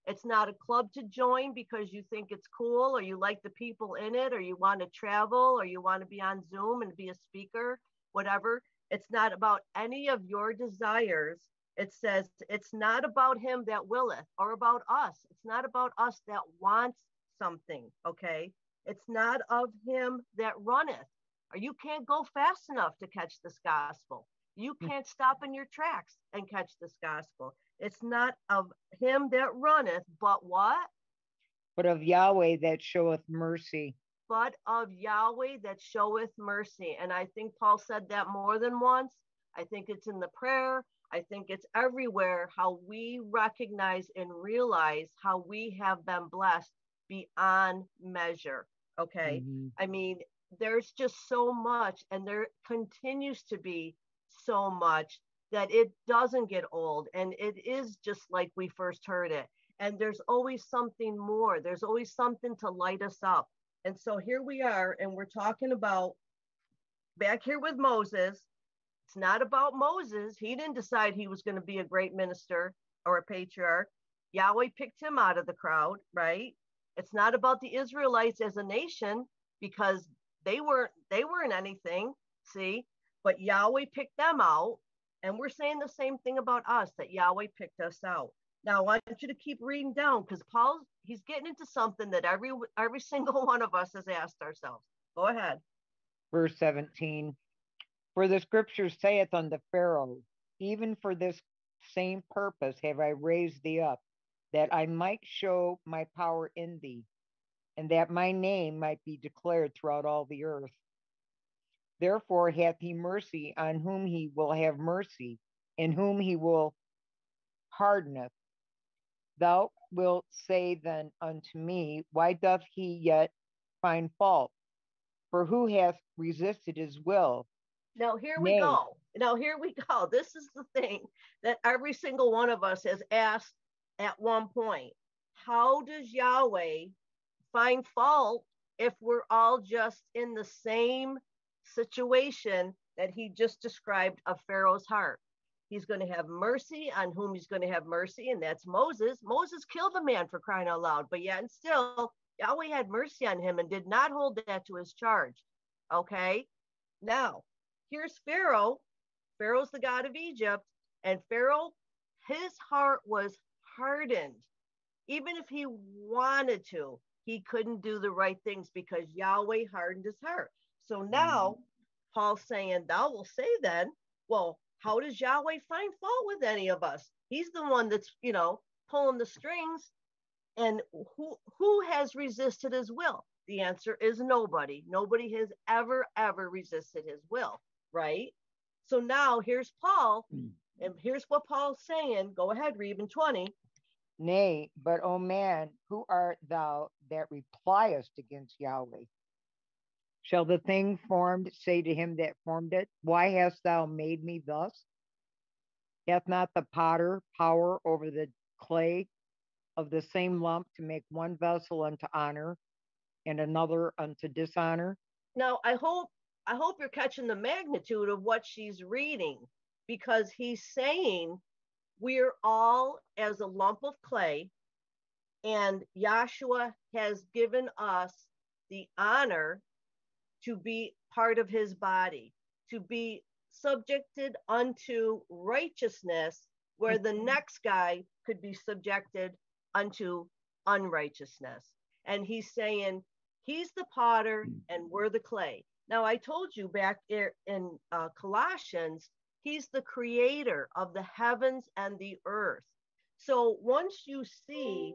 It's not a club to join because you think it's cool or you like the people in it or you want to travel or you want to be on Zoom and be a speaker, whatever. It's not about any of your desires. It says it's not about him that willeth or about us. It's not about us that wants something, okay? It's not of him that runneth, or you can't go fast enough to catch this gospel. You hmm. can't stop in your tracks and catch this gospel. It's not of him that runneth, but what? But of Yahweh that showeth mercy. But of Yahweh that showeth mercy. And I think Paul said that more than once. I think it's in the prayer. I think it's everywhere how we recognize and realize how we have been blessed beyond measure. Okay. Mm-hmm. I mean, there's just so much, and there continues to be so much that it doesn't get old. And it is just like we first heard it. And there's always something more, there's always something to light us up. And so here we are, and we're talking about back here with Moses. It's not about Moses. He didn't decide he was going to be a great minister or a patriarch. Yahweh picked him out of the crowd, right? It's not about the Israelites as a nation because they weren't they weren't anything, see? But Yahweh picked them out, and we're saying the same thing about us that Yahweh picked us out. Now I want you to keep reading down because Paul he's getting into something that every every single one of us has asked ourselves. Go ahead. Verse 17. For the scripture saith unto Pharaoh, even for this same purpose have I raised thee up, that I might show my power in thee, and that my name might be declared throughout all the earth. Therefore hath he mercy on whom he will have mercy, and whom he will hardeneth. Thou wilt say then unto me, Why doth he yet find fault? For who hath resisted his will? Now here we go. Now here we go. This is the thing that every single one of us has asked at one point. How does Yahweh find fault if we're all just in the same situation that he just described of Pharaoh's heart? He's going to have mercy on whom he's going to have mercy, and that's Moses. Moses killed a man for crying out loud, but yet and still, Yahweh had mercy on him and did not hold that to his charge. Okay. Now, here's Pharaoh. Pharaoh's the god of Egypt, and Pharaoh, his heart was hardened. Even if he wanted to, he couldn't do the right things because Yahweh hardened his heart. So now mm. Paul's saying, Thou will say then, well, how does Yahweh find fault with any of us? He's the one that's, you know, pulling the strings. And who who has resisted his will? The answer is nobody. Nobody has ever, ever resisted his will, right? So now here's Paul, and here's what Paul's saying. Go ahead, read in 20. Nay, but O man, who art thou that repliest against Yahweh? Shall the thing formed say to him that formed it, Why hast thou made me thus? Hath not the potter power over the clay of the same lump to make one vessel unto honor and another unto dishonor? Now, I hope I hope you're catching the magnitude of what she's reading because he's saying we're all as a lump of clay and Yahshua has given us the honor to be part of his body, to be subjected unto righteousness, where the next guy could be subjected unto unrighteousness. And he's saying, He's the potter and we're the clay. Now, I told you back in uh, Colossians, He's the creator of the heavens and the earth. So once you see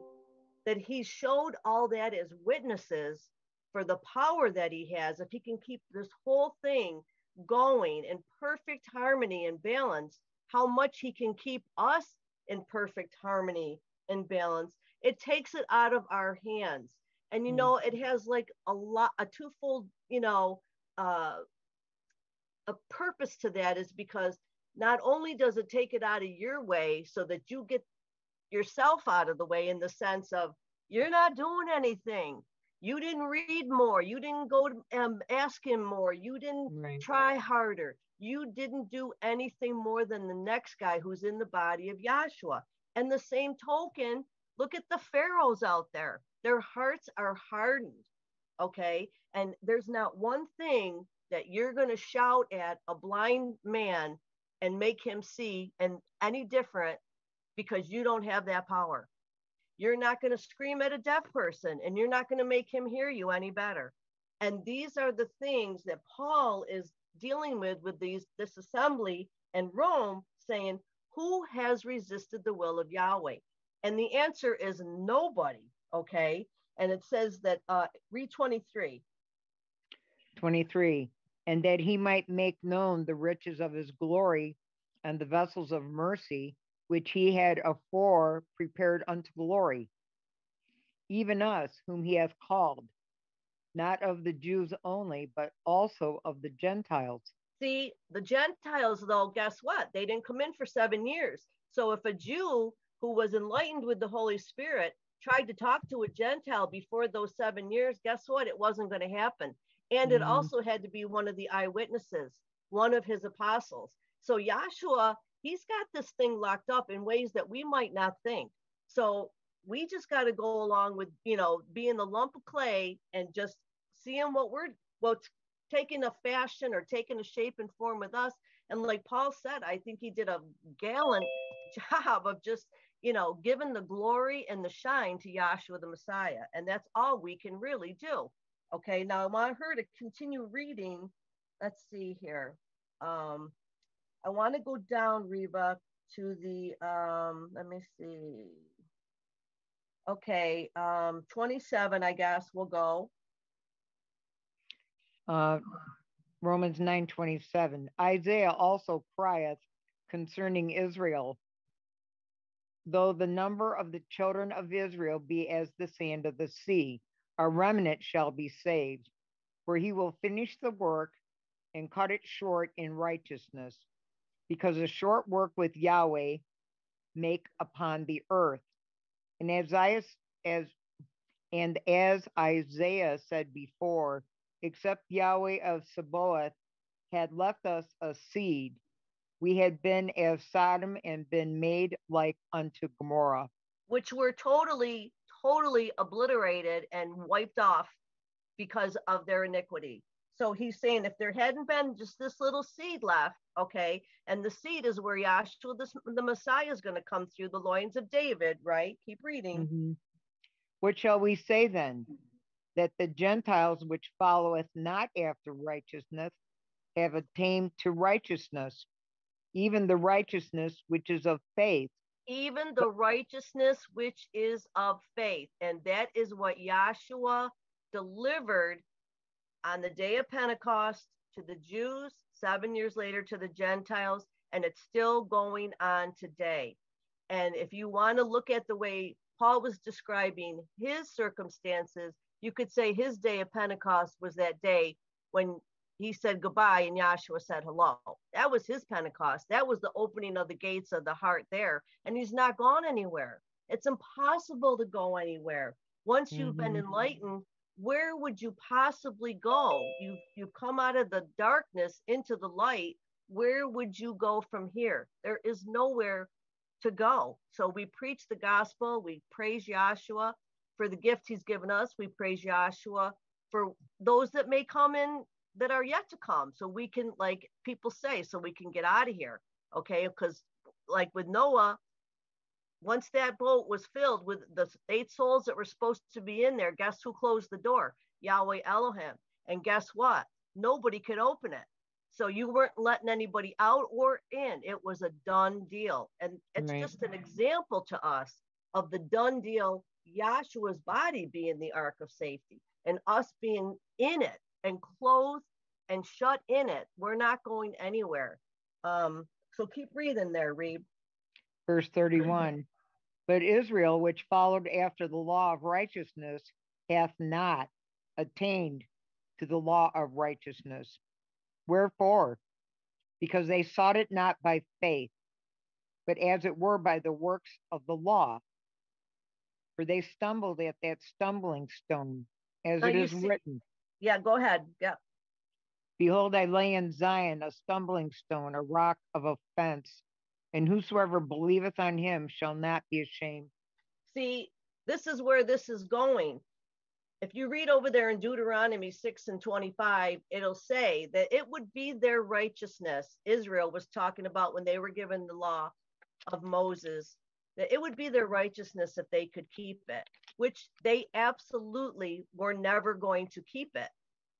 that He showed all that as witnesses for the power that He has, if He can keep this whole thing going in perfect harmony and balance, how much He can keep us in perfect harmony and balance, it takes it out of our hands. And you mm. know, it has like a lot, a twofold, you know, uh, a purpose to that is because not only does it take it out of your way so that you get yourself out of the way in the sense of you're not doing anything you didn't read more you didn't go to um, ask him more you didn't right. try harder you didn't do anything more than the next guy who's in the body of Yahshua. And the same token, look at the pharaohs out there. Their hearts are hardened. Okay. And there's not one thing that you're going to shout at a blind man and make him see and any different because you don't have that power. You're not going to scream at a deaf person and you're not going to make him hear you any better. And these are the things that Paul is dealing with with these this assembly and Rome saying, who has resisted the will of Yahweh? And the answer is nobody. Okay. And it says that, uh, read 23. 23. And that he might make known the riches of his glory and the vessels of mercy, which he had afore prepared unto glory, even us, whom he hath called, not of the Jews only, but also of the Gentiles. See, the Gentiles, though, guess what? They didn't come in for seven years. So if a Jew who was enlightened with the Holy Spirit tried to talk to a Gentile before those seven years, guess what? It wasn't going to happen. And mm-hmm. it also had to be one of the eyewitnesses, one of his apostles. So Yahshua, he's got this thing locked up in ways that we might not think. So we just got to go along with, you know, being the lump of clay and just seeing what we're, what's taking a fashion or taking a shape and form with us. And like Paul said, I think he did a gallant job of just you know, giving the glory and the shine to Yahshua the Messiah. And that's all we can really do. Okay, now I want her to continue reading. Let's see here. Um, I want to go down, Reba, to the, um, let me see. Okay, um, 27, I guess we'll go. Uh, Romans 9 27. Isaiah also crieth concerning Israel Though the number of the children of Israel be as the sand of the sea, a remnant shall be saved, for he will finish the work and cut it short in righteousness, because a short work with Yahweh make upon the earth. And as I as and as Isaiah said before, except Yahweh of Sabaoth had left us a seed, we had been as Sodom and been made like unto Gomorrah. Which were totally, totally obliterated and wiped off because of their iniquity. So he's saying if there hadn't been just this little seed left, okay, and the seed is where Yahshua, the, the Messiah, is going to come through the loins of David, right? Keep reading. Mm-hmm. What shall we say then? That the Gentiles which followeth not after righteousness have attained to righteousness, even the righteousness which is of faith. Even the righteousness which is of faith. And that is what Yahshua delivered on the day of Pentecost to the Jews seven years later to the Gentiles, and it's still going on today. And if you want to look at the way Paul was describing his circumstances, you could say his day of Pentecost was that day when he said goodbye and Yahshua said hello. That was his Pentecost. That was the opening of the gates of the heart there. And he's not gone anywhere. It's impossible to go anywhere. Once you've mm-hmm. been enlightened, where would you possibly go? You you come out of the darkness into the light. Where would you go from here? There is nowhere to go. So we preach the gospel. We praise Yahshua for the gift he's given us. We praise Yahshua for those that may come in that are yet to come. So we can, like people say, so we can get out of here. Okay. Because, like with Noah, once that boat was filled with the eight souls that were supposed to be in there, guess who closed the door? Yahweh Elohim. And guess what? Nobody could open it. So you weren't letting anybody out or in. It was a done deal. And it's right. just an example to us of the done deal, Yahshua's body being the ark of safety and us being in it and clothed and shut in it. We're not going anywhere. Um, so keep reading there, Reeb. Verse 31. But Israel, which followed after the law of righteousness, hath not attained to the law of righteousness. Wherefore? Because they sought it not by faith, but as it were by the works of the law. For they stumbled at that stumbling stone, as now it is see, written. Yeah, go ahead. Yeah. Behold, I lay in Zion a stumbling stone, a rock of offense, and whosoever believeth on him shall not be ashamed. See, this is where this is going. If you read over there in Deuteronomy 6 and 25, it'll say that it would be their righteousness. Israel was talking about when they were given the law of Moses, that it would be their righteousness if they could keep it, which they absolutely were never going to keep it.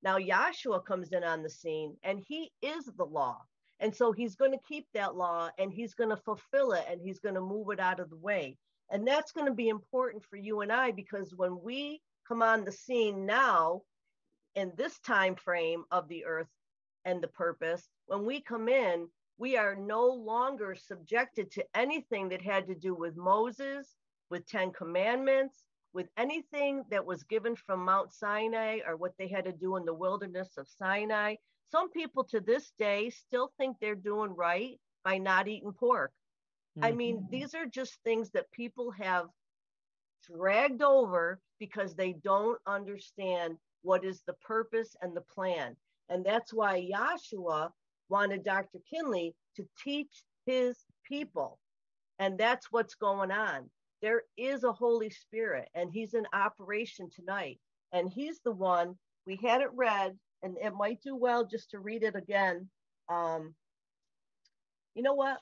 Now, Yahshua comes in on the scene and he is the law. And so he's going to keep that law and he's going to fulfill it and he's going to move it out of the way. And that's going to be important for you and I because when we come on the scene now in this time frame of the earth and the purpose, when we come in, we are no longer subjected to anything that had to do with Moses, with 10 commandments, with anything that was given from Mount Sinai or what they had to do in the wilderness of Sinai. Some people to this day still think they're doing right by not eating pork. Mm-hmm. I mean, these are just things that people have dragged over because they don't understand what is the purpose and the plan. And that's why Yahshua wanted Dr. Kinley to teach his people. And that's what's going on. There is a Holy Spirit, and he's in operation tonight. And he's the one, we had it read, and it might do well just to read it again. Um, you know what?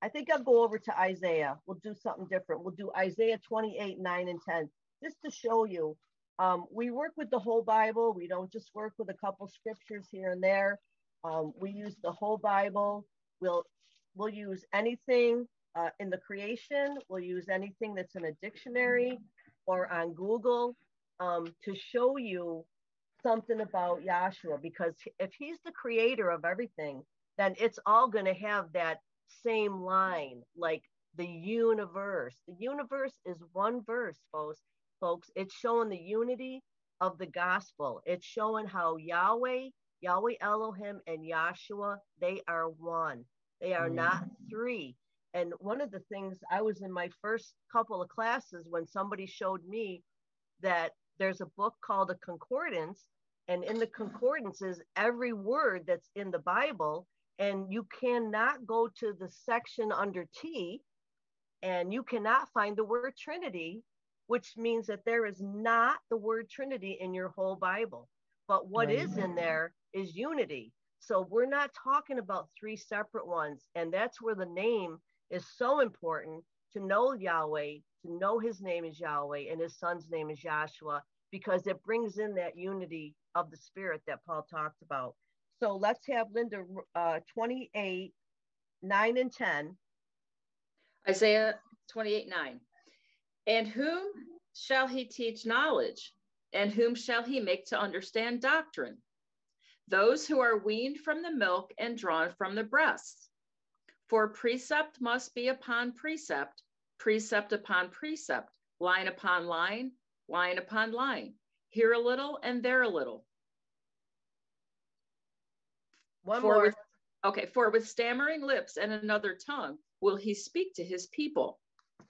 I think I'll go over to Isaiah. We'll do something different. We'll do Isaiah 28, 9, and 10, just to show you. Um, we work with the whole Bible. We don't just work with a couple scriptures here and there. Um, we use the whole Bible. We'll we'll use anything uh, in the creation. We'll use anything that's in a dictionary or on Google um, to show you something about Yahshua. Because if he's the creator of everything, then it's all going to have that same line, like the universe. The universe is one verse, folks. Folks, it's showing the unity of the gospel. It's showing how Yahweh, Yahweh Elohim, and Yahshua, they are one. They are mm. not three. And one of the things I was in my first couple of classes when somebody showed me that there's a book called a concordance, and in the concordance is every word that's in the Bible and you cannot go to the section under T and you cannot find the word Trinity, which means that there is not the word Trinity in your whole Bible. But what right. is in there is unity. So we're not talking about three separate ones. And that's where the name is so important to know Yahweh, to know his name is Yahweh and his son's name is Yahshua, because it brings in that unity of the spirit that Paul talked about. So let's have Linda uh, 28, 9 and 10. Isaiah 28, 9. And whom shall he teach knowledge? And whom shall he make to understand doctrine? those who are weaned from the milk and drawn from the breasts. For precept must be upon precept, precept upon precept, line upon line, line upon line, here a little and there a little. One for more. With, okay, for with stammering lips and another tongue will he speak to his people.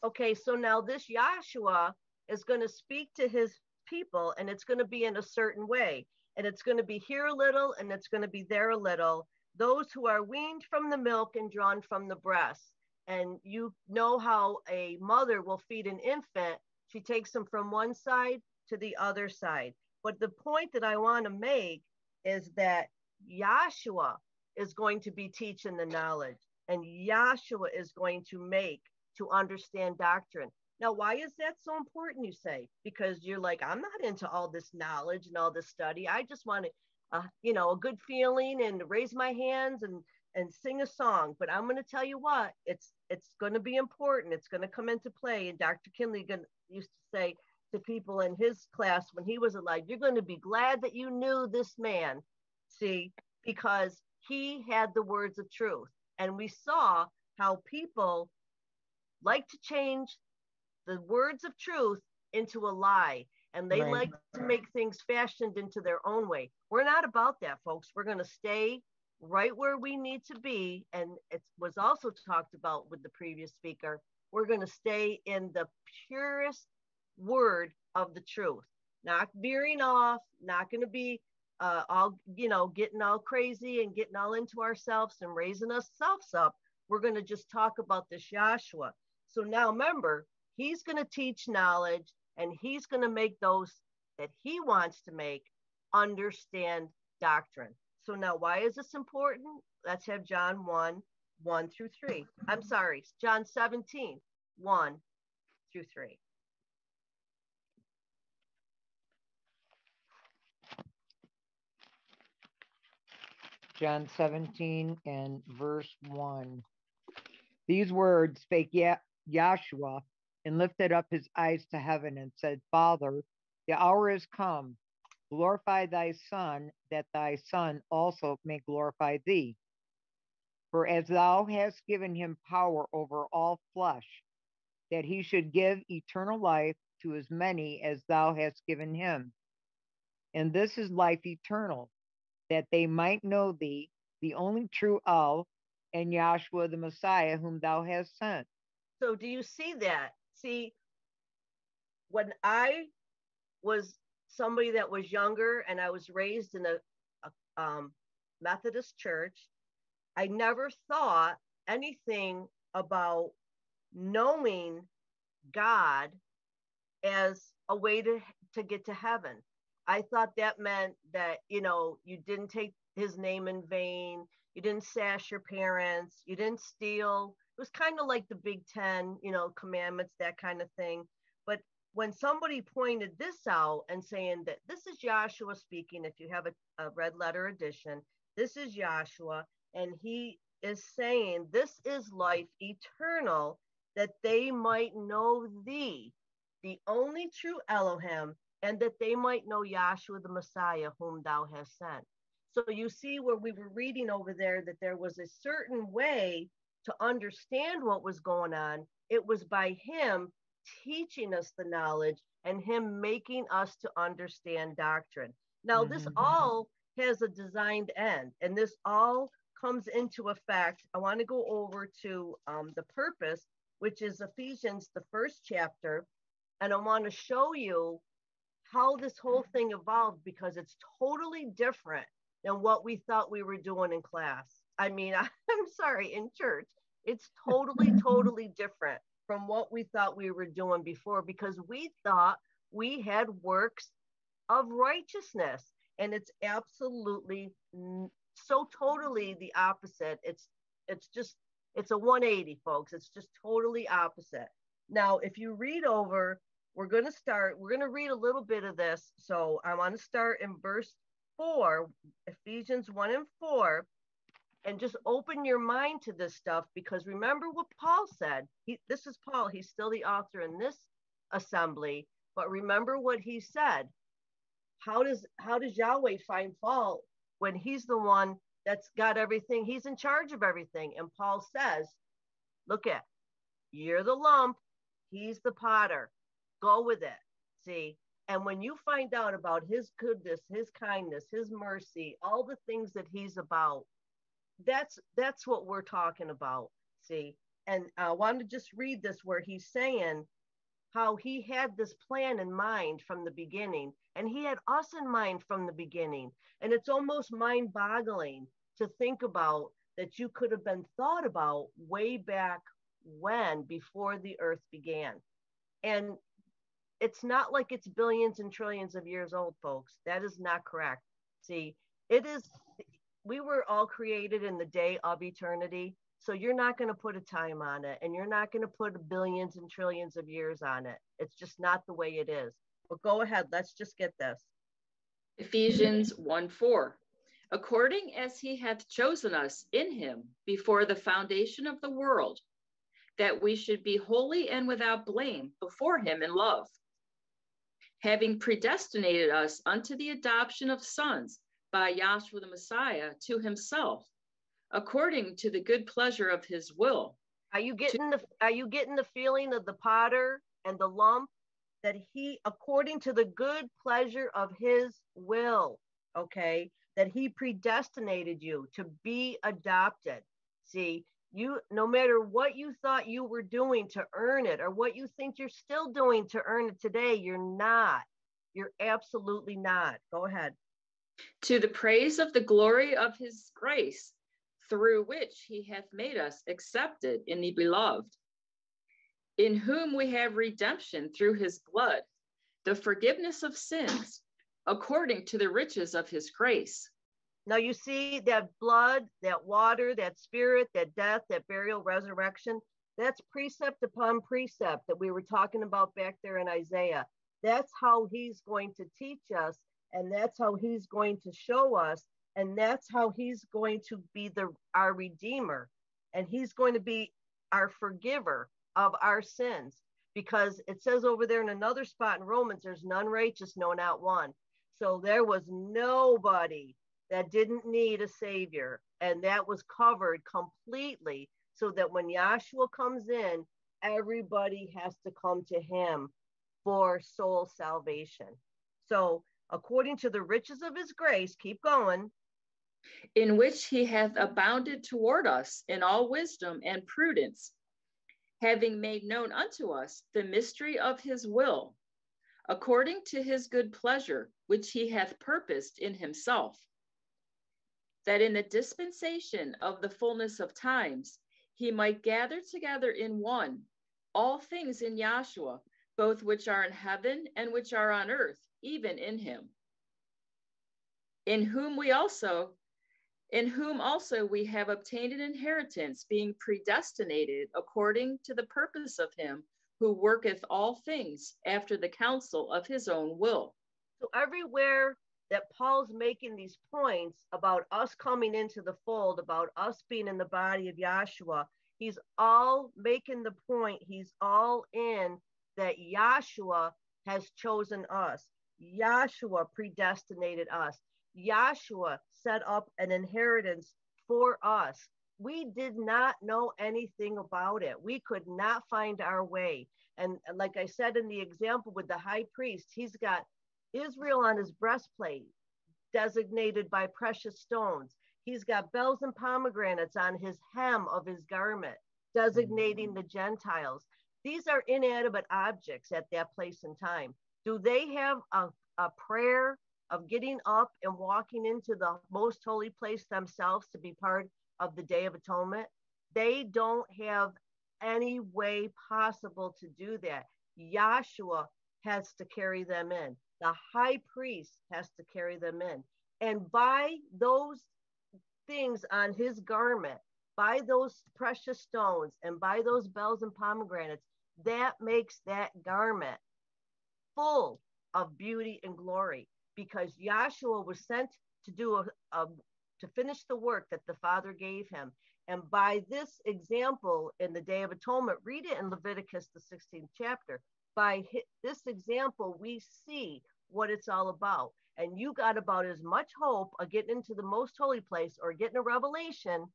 Okay, so now this Yahshua is going to speak to his people and it's going to be in a certain way. And it's going to be here a little and it's going to be there a little. Those who are weaned from the milk and drawn from the breast. And you know how a mother will feed an infant, she takes them from one side to the other side. But the point that I want to make is that Yahshua is going to be teaching the knowledge and Yahshua is going to make to understand doctrine. Now, why is that so important, you say? Because you're like, I'm not into all this knowledge and all this study. I just want to, uh, you know, a good feeling and raise my hands and and sing a song. But I'm going to tell you what, it's it's going to be important. It's going to come into play. And Dr. Kinley used to say to people in his class when he was alive, you're going to be glad that you knew this man. See, because he had the words of truth. And we saw how people like to change the words of truth into a lie and they right. like to make things fashioned into their own way. We're not about that, folks. We're going to stay right where we need to be. And it was also talked about with the previous speaker. We're going to stay in the purest word of the truth, not veering off, not going to be uh, all, you know, getting all crazy and getting all into ourselves and raising ourselves up. We're going to just talk about this Yahshua. So now remember, he's going to teach knowledge and he's going to make those that he wants to make understand doctrine. So now why is this important? Let's have John 1, 1 through 3. I'm sorry, John 17, 1 through 3. John 17 and verse 1. These words spake Yahshua and lifted up his eyes to heaven and said, Father, the hour is come. Glorify thy Son, that thy Son also may glorify thee. For as thou hast given him power over all flesh, that he should give eternal life to as many as thou hast given him. And this is life eternal, that they might know thee, the only true El, and Yahshua the Messiah, whom thou hast sent. So, do you see that? See, when I was somebody that was younger and I was raised in a, a um, Methodist church, I never thought anything about knowing God as a way to, to get to heaven. I thought that meant that, you know, you didn't take his name in vain, you didn't sash your parents, you didn't steal. It was kind of like the Big Ten, you know, commandments, that kind of thing. But when somebody pointed this out and saying that this is Yahshua speaking, if you have a, a red letter edition, this is Yahshua, and he is saying, This is life eternal, that they might know thee, the only true Elohim, and that they might know Yahshua the Messiah, whom thou hast sent. So you see where we were reading over there that there was a certain way to understand what was going on. It was by him teaching us the knowledge and him making us to understand doctrine. Now, mm-hmm. this all has a designed end, and this all comes into effect. I want to go over to um, the purpose, which is Ephesians, the first chapter, and I want to show you how this whole thing evolved because it's totally different than what we thought we were doing in class. I mean, I, I'm sorry, in church, it's totally, totally different from what we thought we were doing before because we thought we had works of righteousness. And it's absolutely so totally the opposite. It's it's just it's a 180, folks. It's just totally opposite. Now, if you read over, we're going to start, we're going to read a little bit of this. So I want to start in verse 4, Ephesians 1 and 4, and just open your mind to this stuff because remember what Paul said. He, this is Paul, he's still the author in this assembly, but remember what he said. How does how does Yahweh find fault when he's the one that's got everything, he's in charge of everything. And Paul says, look at, you're the lump, he's the potter. Go with it. See? And when you find out about his goodness, his kindness, his mercy, all the things that he's about, that's that's what we're talking about. See? And I want to just read this where he's saying how he had this plan in mind from the beginning and he had us in mind from the beginning and it's almost mind boggling to think about that you could have been thought about way back when before the earth began and it's not like it's billions and trillions of years old folks that is not correct see it is we were all created in the day of eternity so you're not going to put a time on it and you're not going to put billions and trillions of years on it. It's just not the way it is. But go ahead, let's just get this. Ephesians 1 4. According as he hath chosen us in him before the foundation of the world, that we should be holy and without blame before him in love, having predestinated us unto the adoption of sons by Yahshua the Messiah to himself according to the good pleasure of his will. Are you getting to, the are you getting the feeling of the potter and the lump that he according to the good pleasure of his will, okay? That he predestinated you to be adopted. See, you no matter what you thought you were doing to earn it or what you think you're still doing to earn it today, you're not. You're absolutely not. Go ahead. To the praise of the glory of his grace through which he hath made us accepted in the beloved, in whom we have redemption through his blood, the forgiveness of sins, according to the riches of his grace. Now you see that blood, that water, that spirit, that death, that burial, resurrection, that's precept upon precept that we were talking about back there in Isaiah. That's how he's going to teach us, and that's how he's going to show us and that's how he's going to be the our redeemer and he's going to be our forgiver of our sins because it says over there in another spot in Romans there's none righteous no not one so there was nobody that didn't need a savior and that was covered completely so that when Yahshua comes in everybody has to come to him for soul salvation. So according to the riches of his grace keep going. In which he hath abounded toward us in all wisdom and prudence, having made known unto us the mystery of his will, according to his good pleasure, which he hath purposed in himself, that in the dispensation of the fullness of times he might gather together in one all things in Yahshua, both which are in heaven and which are on earth, even in him. In whom we also in whom also we have obtained an inheritance, being predestinated according to the purpose of him who worketh all things after the counsel of his own will. So, everywhere that Paul's making these points about us coming into the fold, about us being in the body of Yahshua, he's all making the point, he's all in that Yahshua has chosen us. Yahshua predestinated us. Yahshua set up an inheritance for us. We did not know anything about it. We could not find our way. And like I said in the example with the high priest, he's got Israel on his breastplate, designated by precious stones. He's got bells and pomegranates on his hem of his garment, designating mm-hmm. the Gentiles. These are inanimate objects at that place and time. Do they have a, a prayer of getting up and walking into the most holy place themselves to be part of the Day of Atonement, they don't have any way possible to do that. Yahshua has to carry them in. The high priest has to carry them in. And by those things on his garment, by those precious stones, and by those bells and pomegranates, that makes that garment full of beauty and glory because Yahshua was sent to do a, a to finish the work that the Father gave him. And by this example in the Day of Atonement, read it in Leviticus, the 16th chapter. By this example, we see what it's all about. and you got about as much hope of getting into the most holy place or getting a revelation.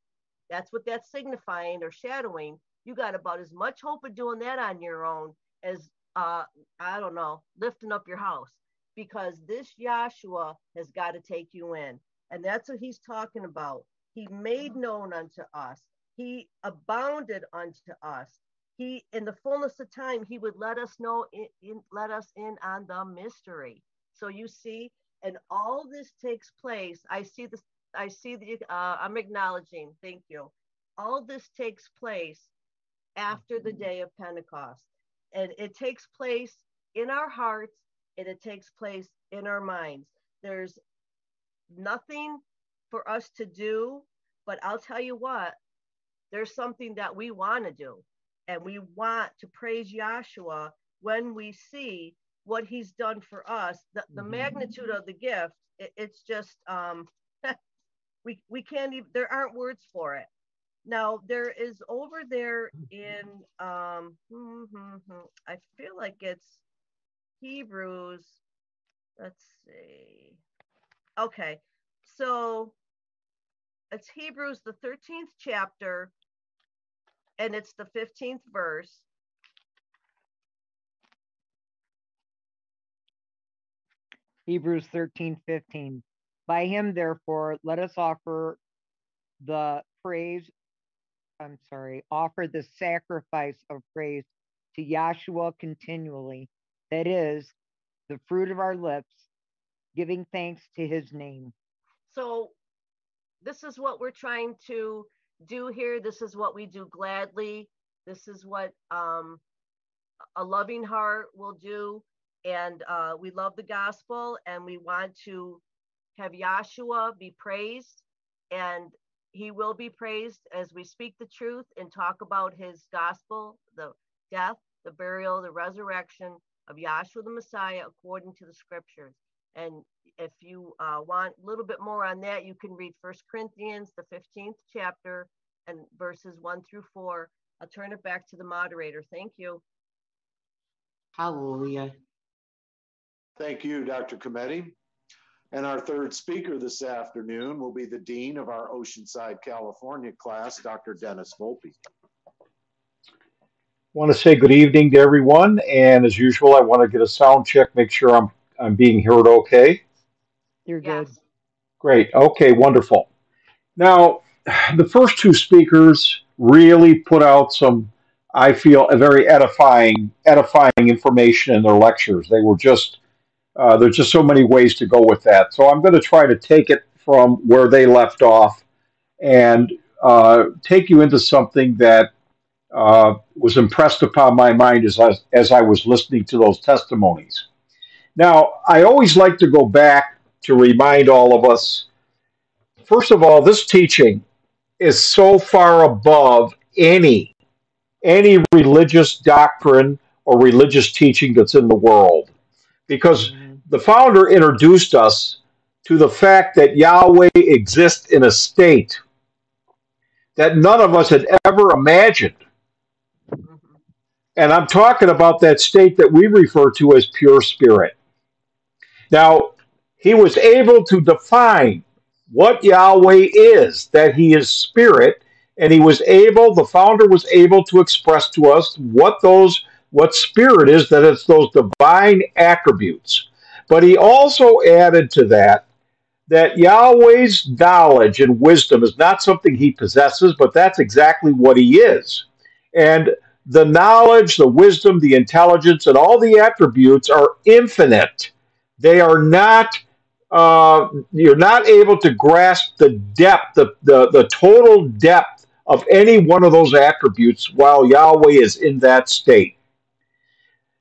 That's what that's signifying or shadowing. You got about as much hope of doing that on your own as uh, I don't know, lifting up your house because this Yahshua has got to take you in. And that's what he's talking about. He made known unto us, he abounded unto us. He, in the fullness of time, he would let us know, in, in, let us in on the mystery. So you see, and all this takes place. I see this, I see the, uh, I'm acknowledging, thank you. All this takes place after the day of Pentecost. And it takes place in our hearts and it takes place in our minds. There's nothing for us to do, but I'll tell you what, there's something that we want to do. And we want to praise Yahshua when we see what he's done for us. The, the mm-hmm. magnitude of the gift, it, it's just, um, we, we can't even, there aren't words for it. Now there is over there in um I feel like it's Hebrews. Let's see. Okay. So it's Hebrews the 13th chapter and it's the 15th verse. Hebrews 13, 15. By him, therefore, let us offer the praise I'm sorry, offer the sacrifice of praise to Yahshua continually. That is the fruit of our lips, giving thanks to his name. So, this is what we're trying to do here. This is what we do gladly. This is what um, a loving heart will do. And uh, we love the gospel and we want to have Yahshua be praised. And he will be praised as we speak the truth and talk about his gospel, the death, the burial, the resurrection of Yahshua the Messiah according to the scriptures. And if you uh, want a little bit more on that, you can read First Corinthians, the 15th chapter, and verses 1 through 4. I'll turn it back to the moderator. Thank you. Hallelujah. Thank you, Dr. Cometti. And our third speaker this afternoon will be the Dean of our Oceanside, California class, Dr. Dennis Volpe. I want to say good evening to everyone. And as usual, I want to get a sound check, make sure I'm, I'm being heard okay. You're good. Great. Okay, wonderful. Now, the first two speakers really put out some, I feel, a very edifying, edifying information in their lectures. They were just uh, there's just so many ways to go with that. So I'm going to try to take it from where they left off and uh, take you into something that uh, was impressed upon my mind as I, as I was listening to those testimonies. Now, I always like to go back to remind all of us first of all, this teaching is so far above any any religious doctrine or religious teaching that's in the world because mm-hmm. the founder introduced us to the fact that Yahweh exists in a state that none of us had ever imagined. Mm-hmm. And I'm talking about that state that we refer to as pure spirit. Now, he was able to define what Yahweh is, that he is spirit, and he was able, the founder was able to express to us what those, what spirit is, that it's those divine attributes. But he also added to that that Yahweh's knowledge and wisdom is not something he possesses, but that's exactly what he is. And the knowledge, the wisdom, the intelligence, and all the attributes are infinite. They are not, uh, you're not able to grasp the depth, the, the, the total depth of any one of those attributes while Yahweh is in that state.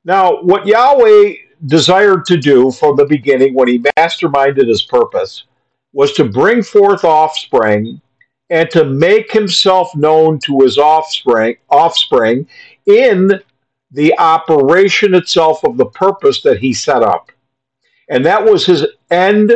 Now, what Yahweh desired to do from the beginning when he masterminded his purpose was to bring forth offspring and to make himself known to his offspring offspring in the operation itself of the purpose that he set up and that was his end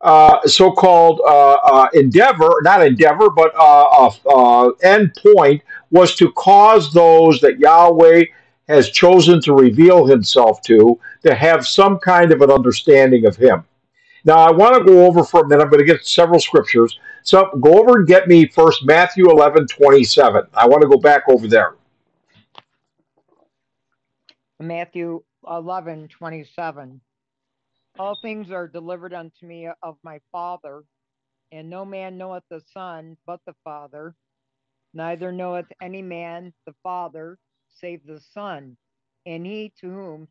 uh, so-called uh, uh, endeavor not endeavor but uh, uh, end point was to cause those that yahweh has chosen to reveal himself to, to have some kind of an understanding of him. Now, I want to go over for a minute. I'm going to get several scriptures. So go over and get me first Matthew 11, 27. I want to go back over there. Matthew 11, 27. All things are delivered unto me of my Father, and no man knoweth the Son but the Father, neither knoweth any man the Father save the Son, and he to whom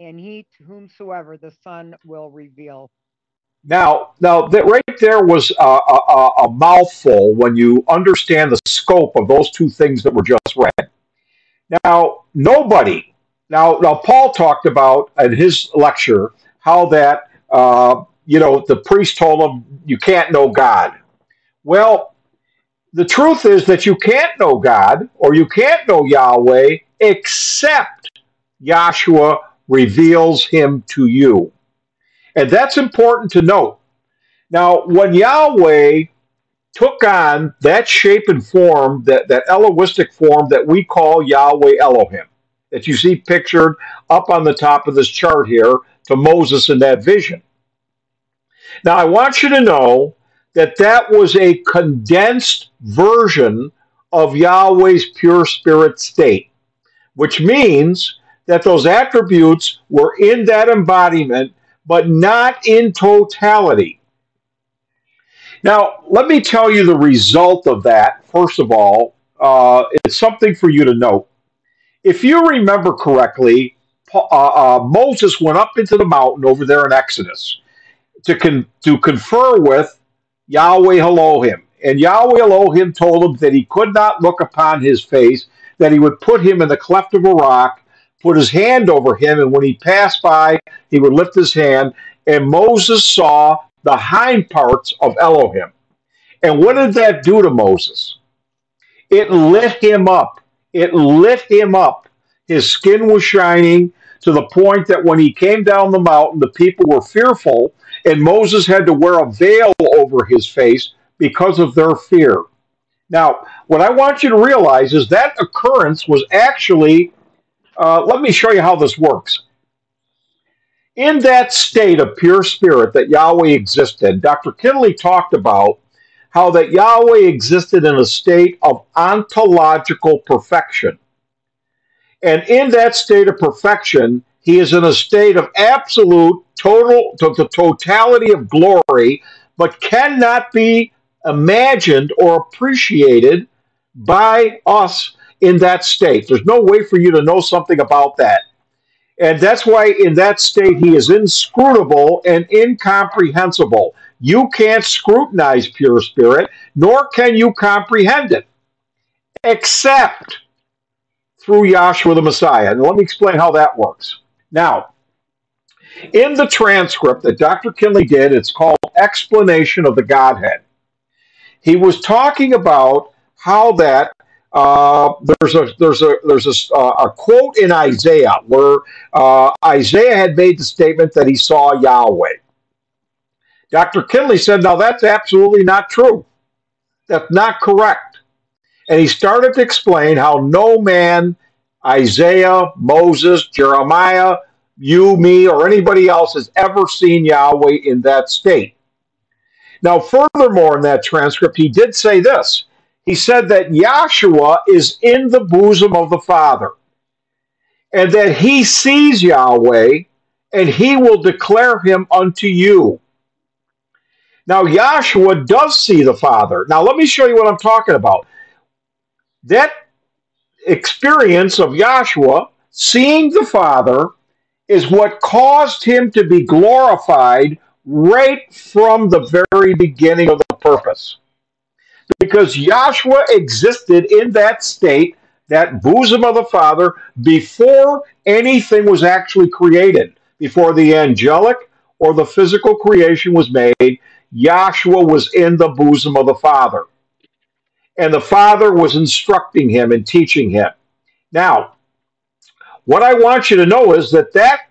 and he to whomsoever the Son will reveal. Now, now that right there was a, a, a mouthful when you understand the scope of those two things that were just read. Now, nobody. Now, now Paul talked about in his lecture how that uh, you know the priest told him you can't know God. Well, the truth is that you can't know God or you can't know Yahweh except Yahshua reveals him to you. And that's important to note. Now, when Yahweh took on that shape and form, that, that Elohistic form that we call Yahweh Elohim, that you see pictured up on the top of this chart here to Moses in that vision. Now, I want you to know that that was a condensed version of Yahweh's pure spirit state, which means that those attributes were in that embodiment, but not in totality. Now, let me tell you the result of that. First of all, uh, it's something for you to note. If you remember correctly, uh, uh, Moses went up into the mountain over there in Exodus to con- to confer with Yahweh Elohim, and Yahweh Elohim told him that he could not look upon his face, that he would put him in the cleft of a rock, put his hand over him, and when he passed by, he would lift his hand. And Moses saw the hind parts of Elohim. And what did that do to Moses? It lit him up. It lit him up. His skin was shining to the point that when he came down the mountain, the people were fearful, and Moses had to wear a veil over his face because of their fear. Now, what I want you to realize is that occurrence was actually uh, let me show you how this works. In that state of pure spirit that Yahweh existed, Dr. Kinley talked about how that Yahweh existed in a state of ontological perfection. And in that state of perfection, he is in a state of absolute, total, to the totality of glory, but cannot be imagined or appreciated by us in that state. There's no way for you to know something about that. And that's why in that state he is inscrutable and incomprehensible. You can't scrutinize pure spirit, nor can you comprehend it, except through Yahshua the Messiah. And let me explain how that works. Now, in the transcript that Dr. Kinley did, it's called Explanation of the Godhead. He was talking about how that uh, there's a there's a there's a, uh, a quote in Isaiah where uh, Isaiah had made the statement that he saw Yahweh. Dr. Kinley said, "Now that's absolutely not true. That's not correct." And he started to explain how no man, Isaiah, Moses, Jeremiah, you, me, or anybody else has ever seen Yahweh in that state. Now, furthermore, in that transcript, he did say this he said that Yahshua is in the bosom of the Father and that he sees Yahweh and he will declare him unto you. Now, Yahshua does see the Father. Now, let me show you what I'm talking about. That experience of Yahshua seeing the Father is what caused him to be glorified right from the very beginning of the purpose because Yahshua existed in that state, that bosom of the Father, before anything was actually created, before the angelic or the physical creation was made. Yahshua was in the bosom of the Father. And the Father was instructing him and teaching him. Now, what I want you to know is that that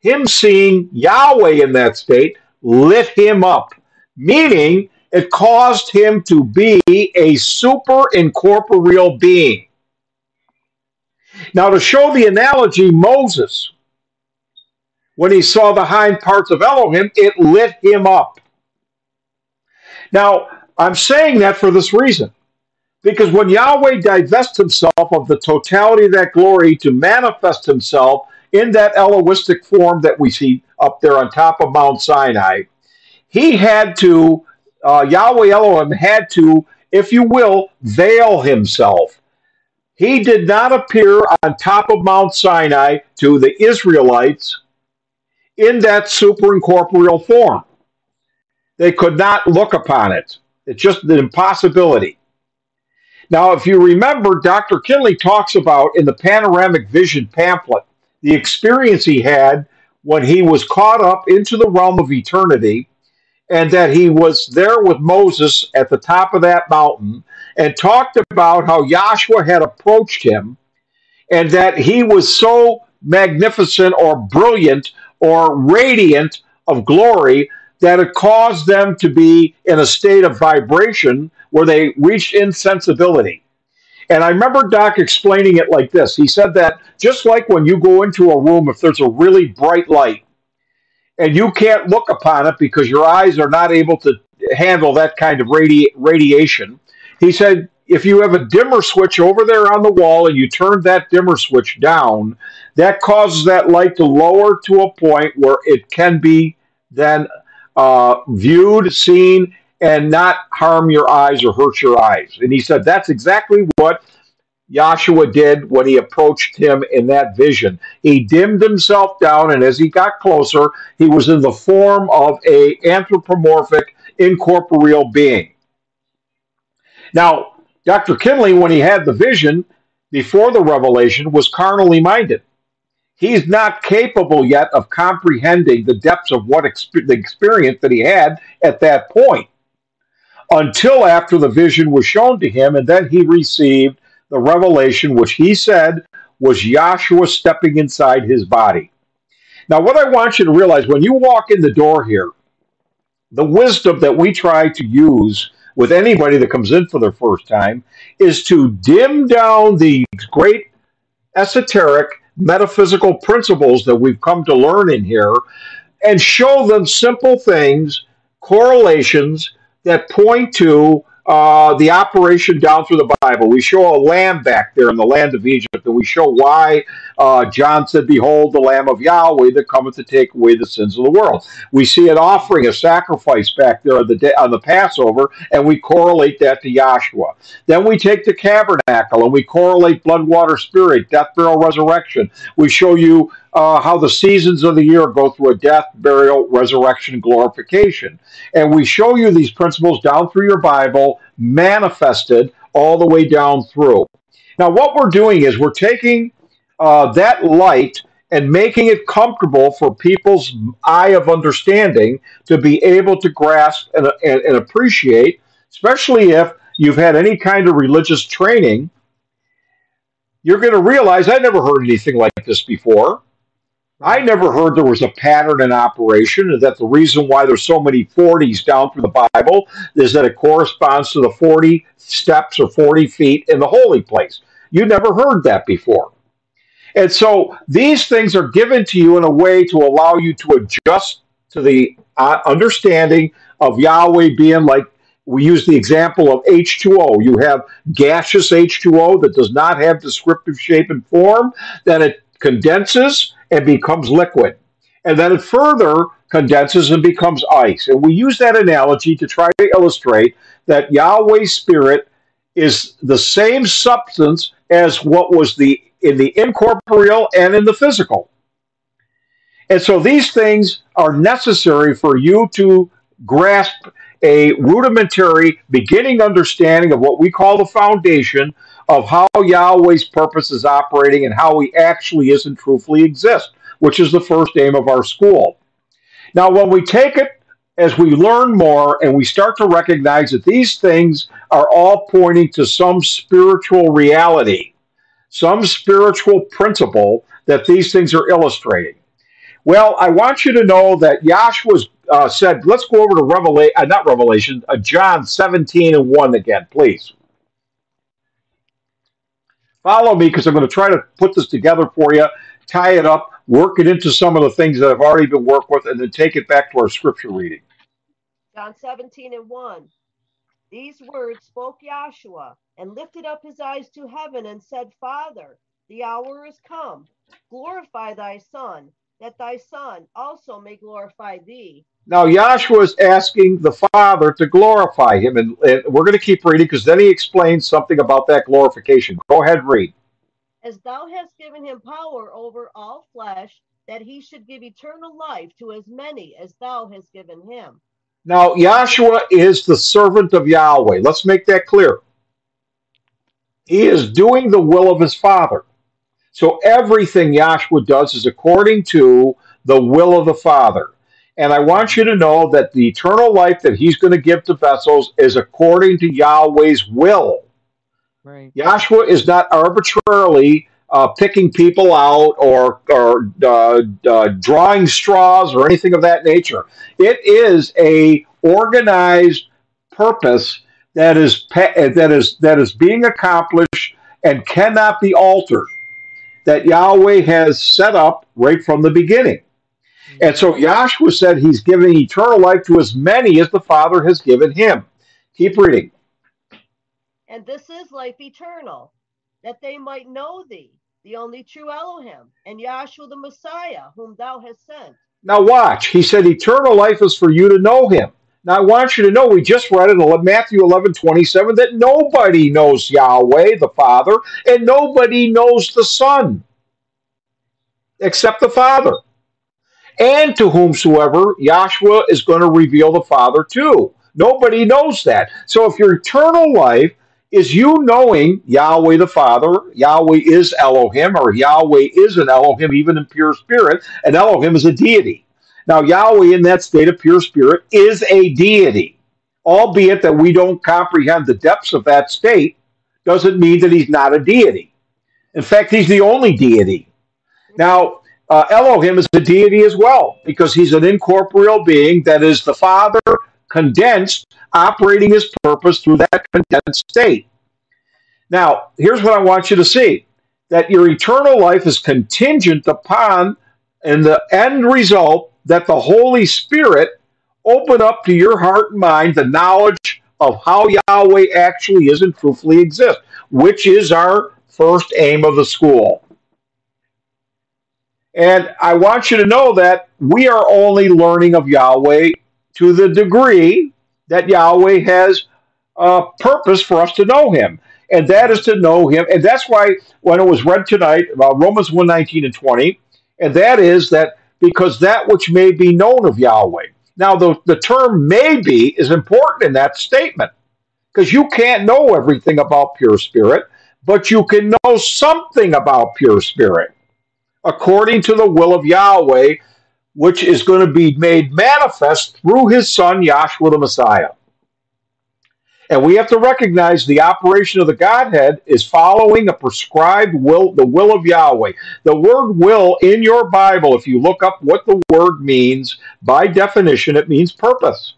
him seeing Yahweh in that state lit him up, meaning it caused him to be a super incorporeal being. Now, to show the analogy, Moses, when he saw the hind parts of Elohim, it lit him up. Now, I'm saying that for this reason. Because when Yahweh divests himself of the totality of that glory to manifest himself in that Elohistic form that we see up there on top of Mount Sinai, he had to, uh, Yahweh Elohim had to, if you will, veil himself. He did not appear on top of Mount Sinai to the Israelites in that superincorporeal form. They could not look upon it. It's just an impossibility. Now, if you remember, Dr. Kinley talks about in the Panoramic Vision pamphlet the experience he had when he was caught up into the realm of eternity and that he was there with Moses at the top of that mountain and talked about how Yahshua had approached him and that he was so magnificent or brilliant or radiant of glory that it caused them to be in a state of vibration where they reached insensibility. And I remember Doc explaining it like this. He said that just like when you go into a room, if there's a really bright light and you can't look upon it because your eyes are not able to handle that kind of radi- radiation, he said if you have a dimmer switch over there on the wall and you turn that dimmer switch down, that causes that light to lower to a point where it can be then uh, viewed, seen, and not harm your eyes or hurt your eyes. And he said that's exactly what Yahshua did when he approached him in that vision. He dimmed himself down, and as he got closer, he was in the form of a anthropomorphic, incorporeal being. Now, Dr. Kinley, when he had the vision before the revelation, was carnally minded. He's not capable yet of comprehending the depths of what exp- the experience that he had at that point until after the vision was shown to him, and then he received the revelation, which he said was Yahshua stepping inside his body. Now, what I want you to realize when you walk in the door here, the wisdom that we try to use with anybody that comes in for their first time is to dim down the great esoteric metaphysical principles that we've come to learn in here and show them simple things, correlations that point to uh, the operation down through the Bible. We show a lamb back there in the land of Egypt, and we show why uh, John said, Behold, the Lamb of Yahweh that cometh to take away the sins of the world. We see an offering, a sacrifice back there on the, day, on the Passover, and we correlate that to Yahshua. Then we take the tabernacle and we correlate blood, water, spirit, death, burial, resurrection. We show you uh, how the seasons of the year go through a death, burial, resurrection, glorification. And we show you these principles down through your Bible, manifested all the way down through. Now, what we're doing is we're taking uh, that light and making it comfortable for people's eye of understanding to be able to grasp and, and, and appreciate, especially if you've had any kind of religious training. You're going to realize I never heard anything like this before. I never heard there was a pattern in operation, and that the reason why there's so many 40s down through the Bible is that it corresponds to the 40 steps or 40 feet in the holy place. You never heard that before. And so these things are given to you in a way to allow you to adjust to the uh, understanding of Yahweh being like we use the example of H2O. You have gaseous H2O that does not have descriptive shape and form, then it condenses and becomes liquid. And then it further condenses and becomes ice. And we use that analogy to try to illustrate that Yahweh's spirit is the same substance as what was the in the incorporeal and in the physical. And so these things are necessary for you to grasp a rudimentary beginning understanding of what we call the foundation of how Yahweh's purpose is operating and how he actually is and truthfully exists, which is the first aim of our school. Now, when we take it as we learn more and we start to recognize that these things are all pointing to some spiritual reality, some spiritual principle that these things are illustrating. Well, I want you to know that Yahshua uh, said, let's go over to Revelation, uh, not Revelation, uh, John 17 and 1 again, please. Follow me because I'm going to try to put this together for you, tie it up work it into some of the things that I've already been worked with, and then take it back to our scripture reading. John 17 and 1. These words spoke Yahshua and lifted up his eyes to heaven and said, Father, the hour is come. Glorify thy Son, that thy Son also may glorify thee. Now, Yahshua is asking the Father to glorify him, and, and we're going to keep reading because then he explains something about that glorification. Go ahead, read. As thou hast given him power over all flesh, that he should give eternal life to as many as thou hast given him. Now, Yahshua is the servant of Yahweh. Let's make that clear. He is doing the will of his Father. So everything Yahshua does is according to the will of the Father. And I want you to know that the eternal life that he's going to give to vessels is according to Yahweh's will. Right. Yahshua is not arbitrarily uh, picking people out or, or uh, uh, drawing straws or anything of that nature. It is a organized purpose that is that is that is being accomplished and cannot be altered. That Yahweh has set up right from the beginning. And so Yahshua said he's giving eternal life to as many as the Father has given him. Keep reading. And this is life eternal, that they might know thee, the only true Elohim, and Yahshua the Messiah, whom thou hast sent. Now watch. He said eternal life is for you to know him. Now I want you to know we just read in Matthew 11, 27 that nobody knows Yahweh the Father and nobody knows the Son except the Father. And to whomsoever Yahshua is going to reveal the Father to. Nobody knows that. So if your eternal life is you knowing Yahweh the Father, Yahweh is Elohim, or Yahweh is an Elohim, even in pure spirit, and Elohim is a deity. Now, Yahweh in that state of pure spirit is a deity, albeit that we don't comprehend the depths of that state, doesn't mean that he's not a deity. In fact, he's the only deity. Now, uh, Elohim is a deity as well, because he's an incorporeal being that is the Father condensed, operating his purpose through that condensed state. Now, here's what I want you to see that your eternal life is contingent upon, in the end result, that the Holy Spirit open up to your heart and mind the knowledge of how Yahweh actually is and truthfully exists, which is our first aim of the school. And I want you to know that we are only learning of Yahweh to the degree that Yahweh has a purpose for us to know Him. And that is to know Him. And that's why when it was read tonight about Romans 1 19 and 20, and that is that because that which may be known of Yahweh. Now, the, the term may be is important in that statement because you can't know everything about pure spirit, but you can know something about pure spirit according to the will of Yahweh, which is going to be made manifest through his son, Yahshua the Messiah. And we have to recognize the operation of the Godhead is following a prescribed will, the will of Yahweh. The word will in your Bible, if you look up what the word means, by definition, it means purpose.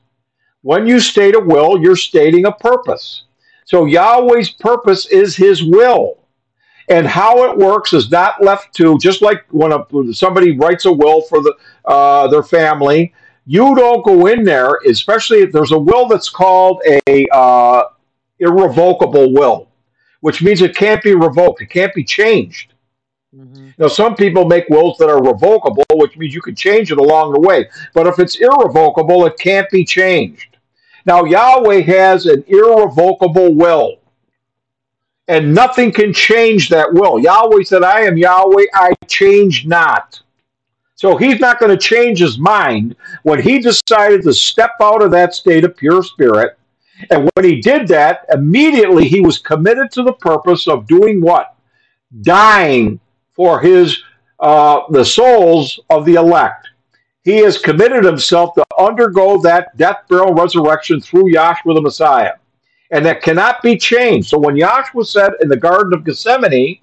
When you state a will, you're stating a purpose. So Yahweh's purpose is his will. And how it works is not left to just like when a, somebody writes a will for the uh, their family you don't go in there, especially if there's a will that's called a uh, irrevocable will, which means it can't be revoked, it can't be changed. Mm-hmm. Now, some people make wills that are revocable, which means you can change it along the way. But if it's irrevocable, it can't be changed. Now, Yahweh has an irrevocable will, and nothing can change that will. Yahweh said, I am Yahweh, I change not. So he's not going to change his mind when he decided to step out of that state of pure spirit. And when he did that, immediately he was committed to the purpose of doing what? Dying for his uh, the souls of the elect. He has committed himself to undergo that death, burial, resurrection through Yahshua the Messiah. And that cannot be changed. So when Yahshua said in the Garden of Gethsemane,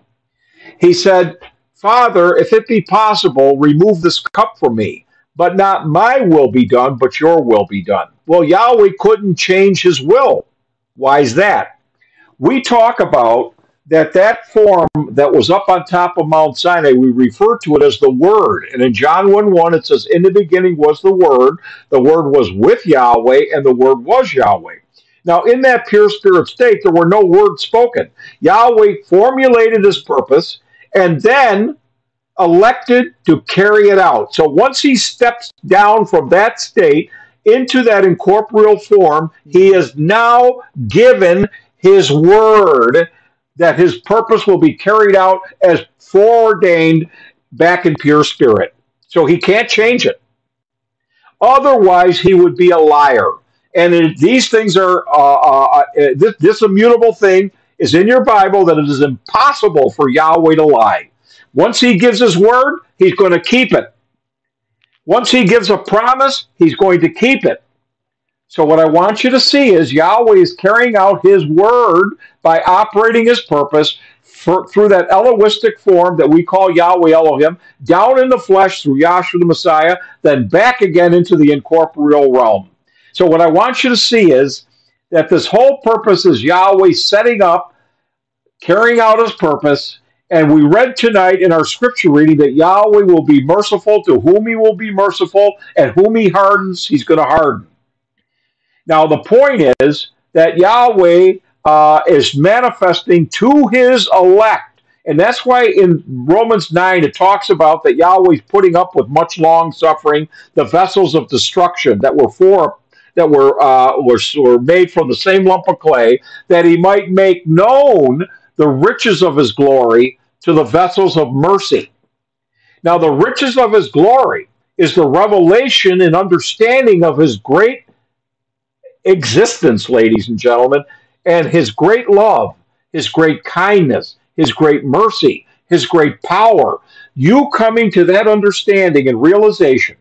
he said, Father, if it be possible, remove this cup from me. But not my will be done, but your will be done. Well, Yahweh couldn't change his will. Why is that? We talk about that that form that was up on top of Mount Sinai, we refer to it as the Word. And in John 1 1, it says, In the beginning was the Word, the Word was with Yahweh, and the Word was Yahweh. Now, in that pure spirit state, there were no words spoken. Yahweh formulated his purpose and then elected to carry it out. So once he steps down from that state into that incorporeal form, he is now given his word that his purpose will be carried out as foreordained back in pure spirit. So he can't change it. Otherwise, he would be a liar. And these things are, uh, uh, uh, this, this immutable thing is in your Bible that it is impossible for Yahweh to lie. Once he gives his word, he's going to keep it. Once he gives a promise, he's going to keep it. So, what I want you to see is Yahweh is carrying out his word by operating his purpose for, through that Elohistic form that we call Yahweh Elohim, down in the flesh through Yahshua the Messiah, then back again into the incorporeal realm. So, what I want you to see is that this whole purpose is Yahweh setting up, carrying out his purpose. And we read tonight in our scripture reading that Yahweh will be merciful to whom he will be merciful, and whom he hardens, he's going to harden. Now, the point is that Yahweh uh, is manifesting to his elect. And that's why in Romans 9 it talks about that Yahweh's putting up with much long suffering, the vessels of destruction that were for that were, uh, were were made from the same lump of clay, that he might make known the riches of his glory to the vessels of mercy. Now, the riches of his glory is the revelation and understanding of his great existence, ladies and gentlemen, and his great love, his great kindness, his great mercy, his great power. You coming to that understanding and realization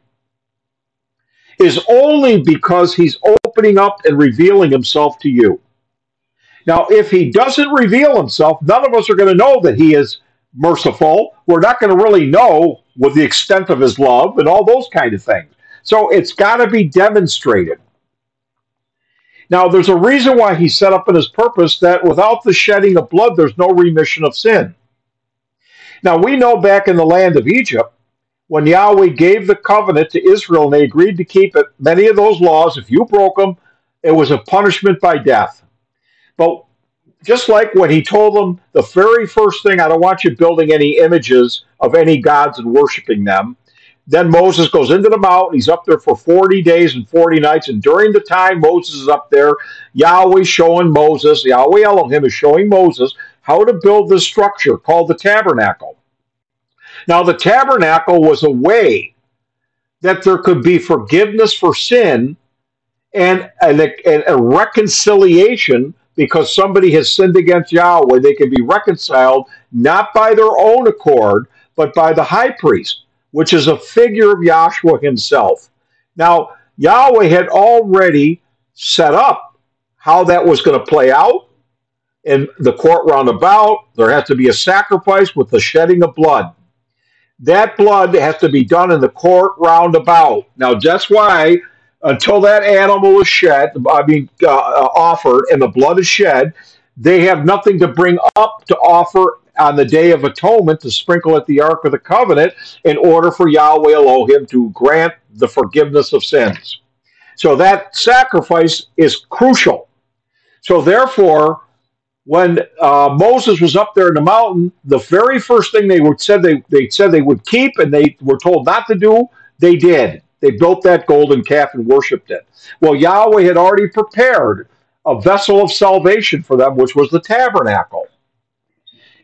is only because he's opening up and revealing himself to you. Now, if he doesn't reveal himself, none of us are going to know that he is merciful. We're not going to really know what the extent of his love and all those kind of things. So it's got to be demonstrated. Now, there's a reason why he set up in his purpose that without the shedding of blood, there's no remission of sin. Now, we know back in the land of Egypt, when Yahweh gave the covenant to Israel and they agreed to keep it, many of those laws, if you broke them, it was a punishment by death. But just like when he told them the very first thing, I don't want you building any images of any gods and worshiping them. Then Moses goes into the mountain. He's up there for 40 days and 40 nights. And during the time Moses is up there, Yahweh showing Moses, Yahweh Elohim is showing Moses how to build this structure called the tabernacle. Now, the tabernacle was a way that there could be forgiveness for sin and, a, a reconciliation because somebody has sinned against Yahweh. They can be reconciled not by their own accord, but by the high priest, which is a figure of Yahshua himself. Now, Yahweh had already set up how that was going to play out in the court roundabout. There has to be a sacrifice with the shedding of blood that blood has to be done in the court roundabout. Now, that's why until that animal is shed, I mean, uh, uh, offered, and the blood is shed, they have nothing to bring up to offer on the Day of Atonement to sprinkle at the Ark of the Covenant in order for Yahweh Elohim to grant the forgiveness of sins. So that sacrifice is crucial. So therefore, when uh, Moses was up there in the mountain, the very first thing they would said they, they said they would keep and they were told not to do, they did. They built that golden calf and worshipped it. Well, Yahweh had already prepared a vessel of salvation for them, which was the tabernacle.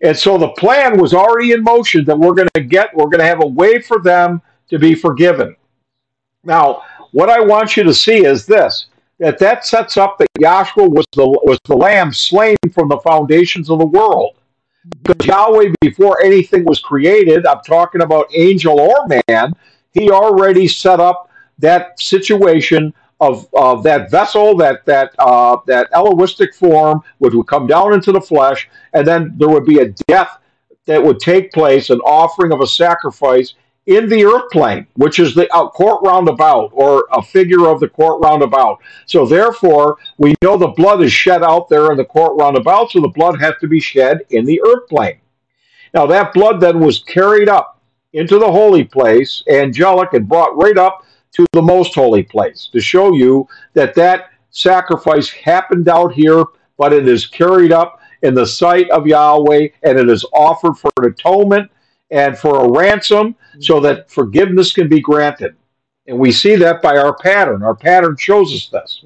And so the plan was already in motion that we're going to get, we're going to have a way for them to be forgiven. Now, what I want you to see is this that that sets up that Yahshua was the was the lamb slain from the foundations of the world. Because Yahweh, before anything was created, I'm talking about angel or man, he already set up that situation of, of that vessel, that that uh, that Elohistic form, which would come down into the flesh, and then there would be a death that would take place, an offering of a sacrifice in the earth plane, which is the uh, court roundabout or a figure of the court roundabout. So therefore, we know the blood is shed out there in the court roundabout, so the blood has to be shed in the earth plane. Now that blood then was carried up into the holy place, angelic, and brought right up to the most holy place to show you that that sacrifice happened out here, but it is carried up in the sight of Yahweh, and it is offered for an atonement and for a ransom so that forgiveness can be granted. And we see that by our pattern. Our pattern shows us this.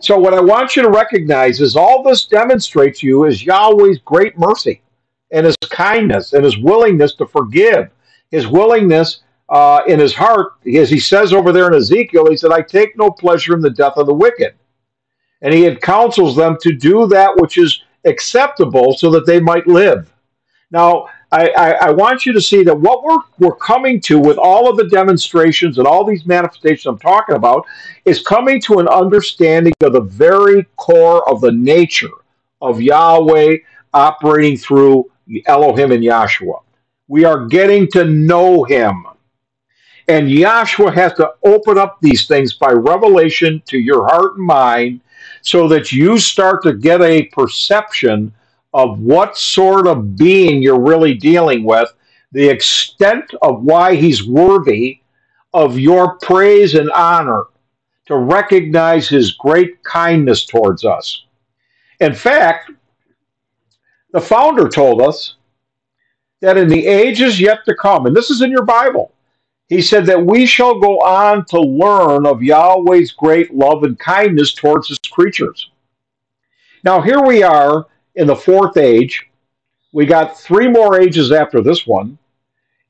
So, what I want you to recognize is all this demonstrates you is Yahweh's great mercy and his kindness and his willingness to forgive, his willingness uh, in his heart, as he says over there in Ezekiel, he said, I take no pleasure in the death of the wicked. And he had counsels them to do that which is acceptable so that they might live. Now, I, I, I, want you to see that what we're, we're coming to with all of the demonstrations and all these manifestations I'm talking about is coming to an understanding of the very core of the nature of Yahweh operating through Elohim and Yahshua. We are getting to know him. And Yahshua has to open up these things by revelation to your heart and mind so that you start to get a perception of what sort of being you're really dealing with, the extent of why he's worthy of your praise and honor, to recognize his great kindness towards us. In fact, the founder told us that in the ages yet to come, and this is in your Bible, he said that we shall go on to learn of Yahweh's great love and kindness towards his creatures. Now, here we are in the fourth age. We got three more ages after this one.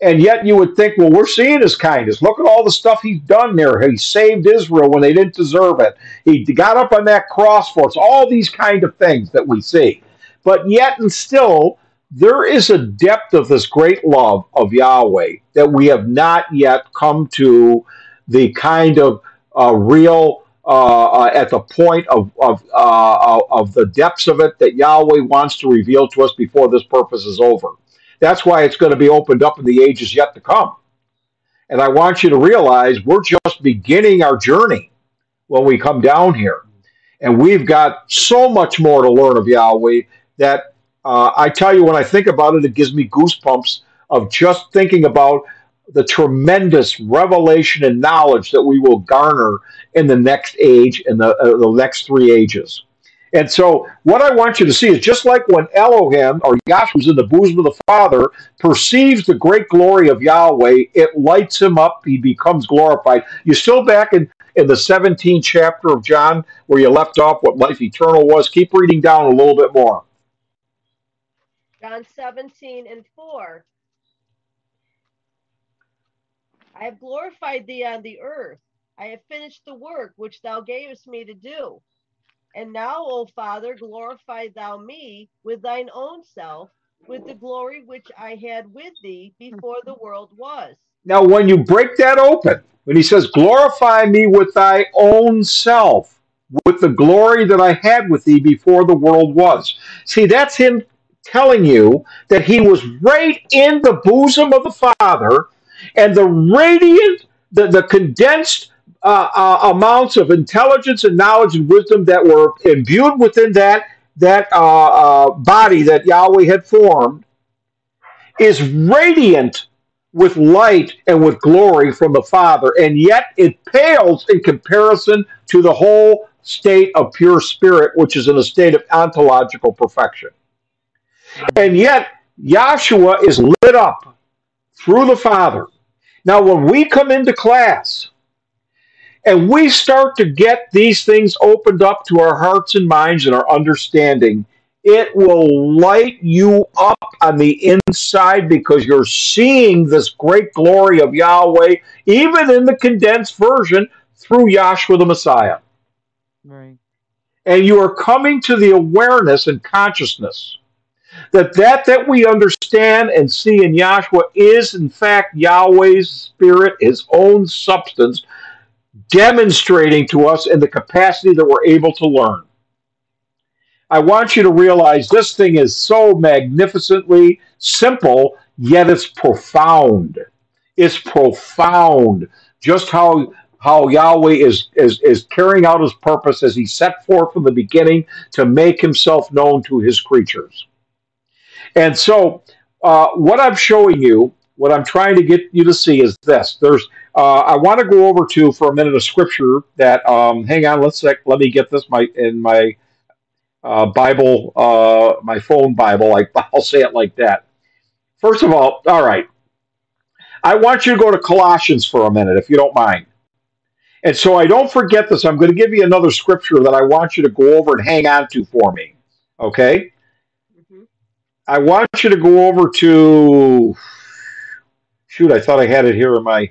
And yet you would think, well, we're seeing his kindness. Look at all the stuff he's done there. He saved Israel when they didn't deserve it. He got up on that cross for us. All these kind of things that we see. But yet and still, there is a depth of this great love of Yahweh that we have not yet come to the kind of uh, real uh, uh, at the point of of, uh, of the depths of it that Yahweh wants to reveal to us before this purpose is over. That's why it's going to be opened up in the ages yet to come. And I want you to realize we're just beginning our journey when we come down here. And we've got so much more to learn of Yahweh that uh, I tell you, when I think about it, it gives me goosebumps of just thinking about the tremendous revelation and knowledge that we will garner in the next age and the, uh, the next three ages. And so, what I want you to see is just like when Elohim or Yahshua was in the bosom of the Father, perceives the great glory of Yahweh, it lights him up, he becomes glorified. You're still back in, in the 17th chapter of John where you left off what life eternal was. Keep reading down a little bit more. John 17 and 4. I have glorified thee on the earth. I have finished the work which thou gavest me to do. And now, O Father, glorify thou me with thine own self, with the glory which I had with thee before the world was. Now, when you break that open, when he says, Glorify me with thy own self, with the glory that I had with thee before the world was. See, that's him telling you that he was right in the bosom of the Father, and the radiant, the, the condensed uh, uh, amounts of intelligence and knowledge and wisdom that were imbued within that that uh, uh body that Yahweh had formed is radiant with light and with glory from the Father, and yet it pales in comparison to the whole state of pure spirit, which is in a state of ontological perfection. And yet, Yahshua is lit up through the Father. Now, when we come into class and we start to get these things opened up to our hearts and minds and our understanding, it will light you up on the inside because you're seeing this great glory of Yahweh, even in the condensed version, through Yahshua the Messiah. Right. And you are coming to the awareness and consciousness that that that we understand and see in Yahshua is in fact Yahweh's spirit, his own substance, demonstrating to us in the capacity that we're able to learn. I want you to realize this thing is so magnificently simple, yet it's profound. It's profound just how how Yahweh is, is is carrying out his purpose as he set forth from the beginning to make himself known to his creatures. And so uh, what I'm showing you, what I'm trying to get you to see is this. There's uh, I want to go over to for a minute a scripture that um, hang on, let's sec, let me get this my in my uh, Bible, uh, my phone Bible, like I'll say it like that. First of all, all right, I want you to go to Colossians for a minute, if you don't mind. And so I don't forget this. I'm going to give you another scripture that I want you to go over and hang on to for me. Okay? I want you to go over to shoot, I thought I had it here in my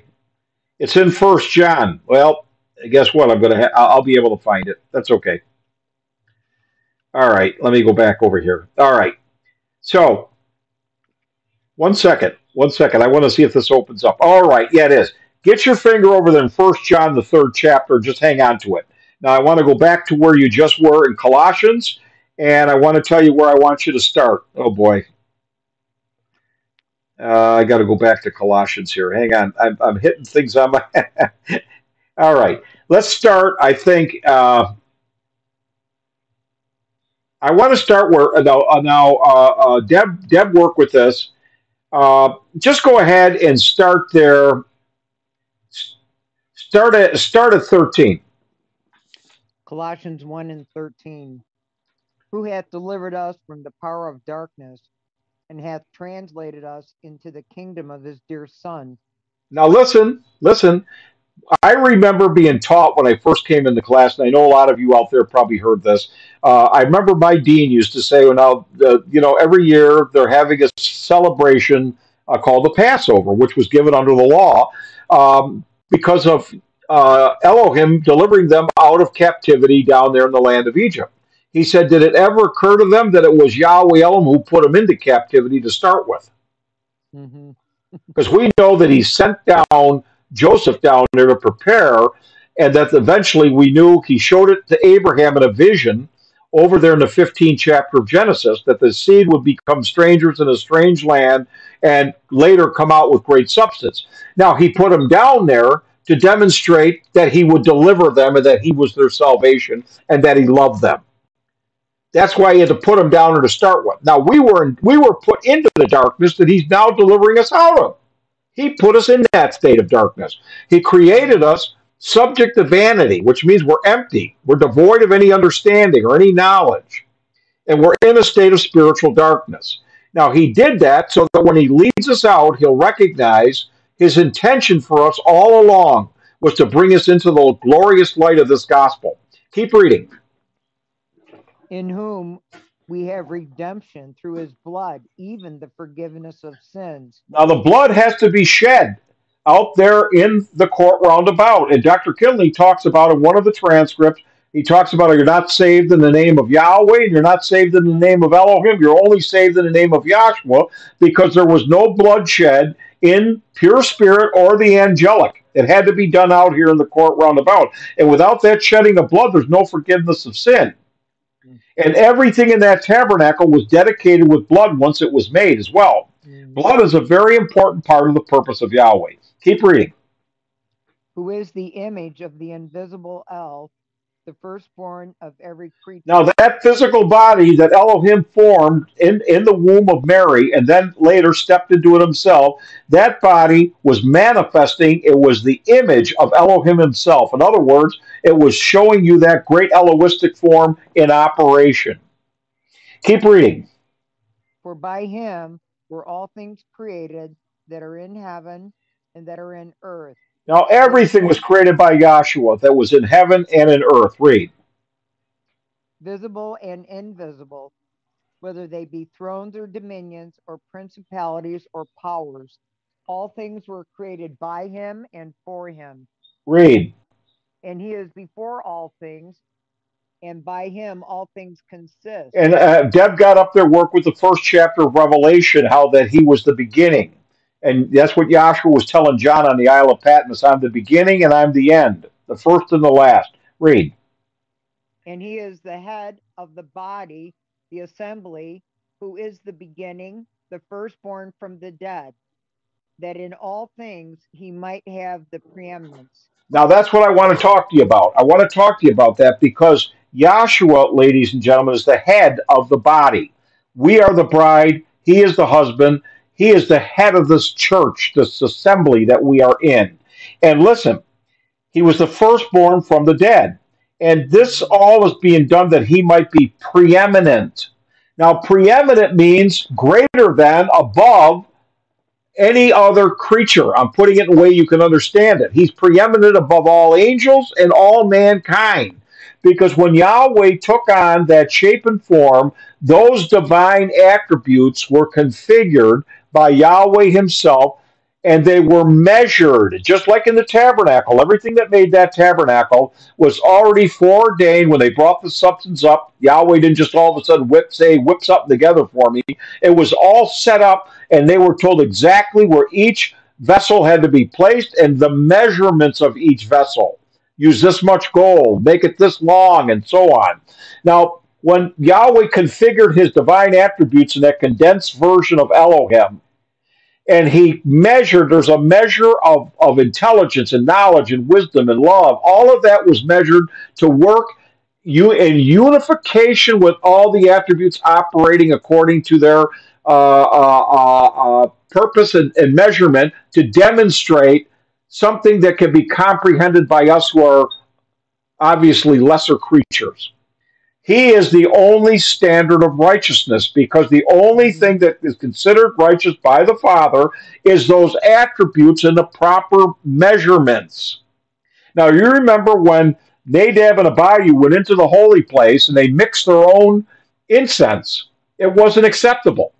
it's in first John. Well, guess what? I'm gonna ha- I'll I'll be able to find it. That's okay. All right, let me go back over here. All right. So one second. One second. I want to see if this opens up. All right, yeah, it is. Get your finger over there in First John, the third chapter. Just hang on to it. Now, I want to go back to where you just were in Colossians, and I want to tell you where I want you to start. Oh boy, uh, I got to go back to Colossians here. Hang on, I'm, I'm hitting things on my. All right, let's start. I think uh, I want to start where uh, now. Uh, now uh, uh, Deb, Deb, work with this. Just go ahead and start there. Start at start at thirteen. Colossians 1 and 13. Who hath delivered us from the power of darkness and hath translated us into the kingdom of his dear Son. Now listen, listen. I remember being taught when I first came into class, and I know a lot of you out there probably heard this. Uh, I remember my dean used to say, "Well, now, you know, every year they're having a celebration uh, called the Passover, which was given under the law um, because of uh, Elohim delivering them out of captivity down there in the land of Egypt." He said, "Did it ever occur to them that it was Yahweh Elohim who put them into captivity to start with?" hmm because we know that he sent down Joseph down there to prepare, and that eventually we knew he showed it to Abraham in a vision over there in the 15th chapter of Genesis that the seed would become strangers in a strange land and later come out with great substance. Now, he put them down there to demonstrate that he would deliver them and that he was their salvation and that he loved them. That's why he had to put them down there to start with. Now we were in, we were put into the darkness that he's now delivering us out of. He put us in that state of darkness. He created us subject to vanity, which means we're empty. We're devoid of any understanding or any knowledge. And we're in a state of spiritual darkness. Now, he did that so that when he leads us out, he'll recognize his intention for us all along was to bring us into the glorious light of this gospel. Keep reading. In whom we have redemption through his blood, even the forgiveness of sins. Now, the blood has to be shed out there in the court roundabout. And Dr. Kinley talks about in one of the transcripts, he talks about you're not saved in the name of Yahweh, and you're not saved in the name of Elohim, you're only saved in the name of Yahshua because there was no bloodshed in pure spirit or the angelic. It had to be done out here in the court roundabout. And without that shedding of blood, there's no forgiveness of sin. And everything in that tabernacle was dedicated with blood once it was made as well. Mm. Blood is a very important part of the purpose of Yahweh. Keep reading. Who is the image of the invisible El, the firstborn of every creature. Now, that physical body that Elohim formed in, in the womb of Mary and then later stepped into it himself, that body was manifesting, it was the image of Elohim himself. In other words, it was showing you that great Elohistic form in operation. Keep reading. For by him were all things created that are in heaven and that are in earth. Now, everything was created by Yahshua that was in heaven and in earth. Read. visible and invisible, whether they be thrones or dominions or principalities or powers. All things were created by him and for him. Read. And he is before all things, and by him all things consist. And uh, Deb got up there, work with the first chapter of Revelation, how that he was the beginning. And that's what Yahshua was telling John on the Isle of Patmos I'm the beginning and I'm the end, the first and the last. Read. And he is the head of the body, the assembly, who is the beginning, the firstborn from the dead, that in all things he might have the preeminence. Now that's what I want to talk to you about. I want to talk to you about that because Yahshua, ladies and gentlemen, is the head of the body. We are the bride. He is the husband. He is the head of this church, this assembly that we are in. And listen, he was the firstborn from the dead. And this all is being done that he might be preeminent. Now, preeminent means greater than, above any other creature. I'm putting it in a way you can understand it. He's preeminent above all angels and all mankind. Because when Yahweh took on that shape and form, those divine attributes were configured by Yahweh Himself and they were measured, just like in the tabernacle. Everything that made that tabernacle was already foreordained when they brought the substance up. Yahweh didn't just all of a sudden whip, say, whip something together for me. It was all set up, and they were told exactly where each vessel had to be placed and the measurements of each vessel. Use this much gold, make it this long, and so on. Now, when Yahweh configured his divine attributes in that condensed version of Elohim, and he measured there's a measure of, of intelligence and knowledge and wisdom and love. All of that was measured to work you in unification with all the attributes operating according to their uh, uh, uh, uh, purpose and, and measurement to demonstrate something that can be comprehended by us who are obviously lesser creatures he is the only standard of righteousness because the only thing that is considered righteous by the Father is those attributes in the proper measurements. Now, you remember when Nadab and Abihu went into the holy place and they mixed their own incense, it wasn't acceptable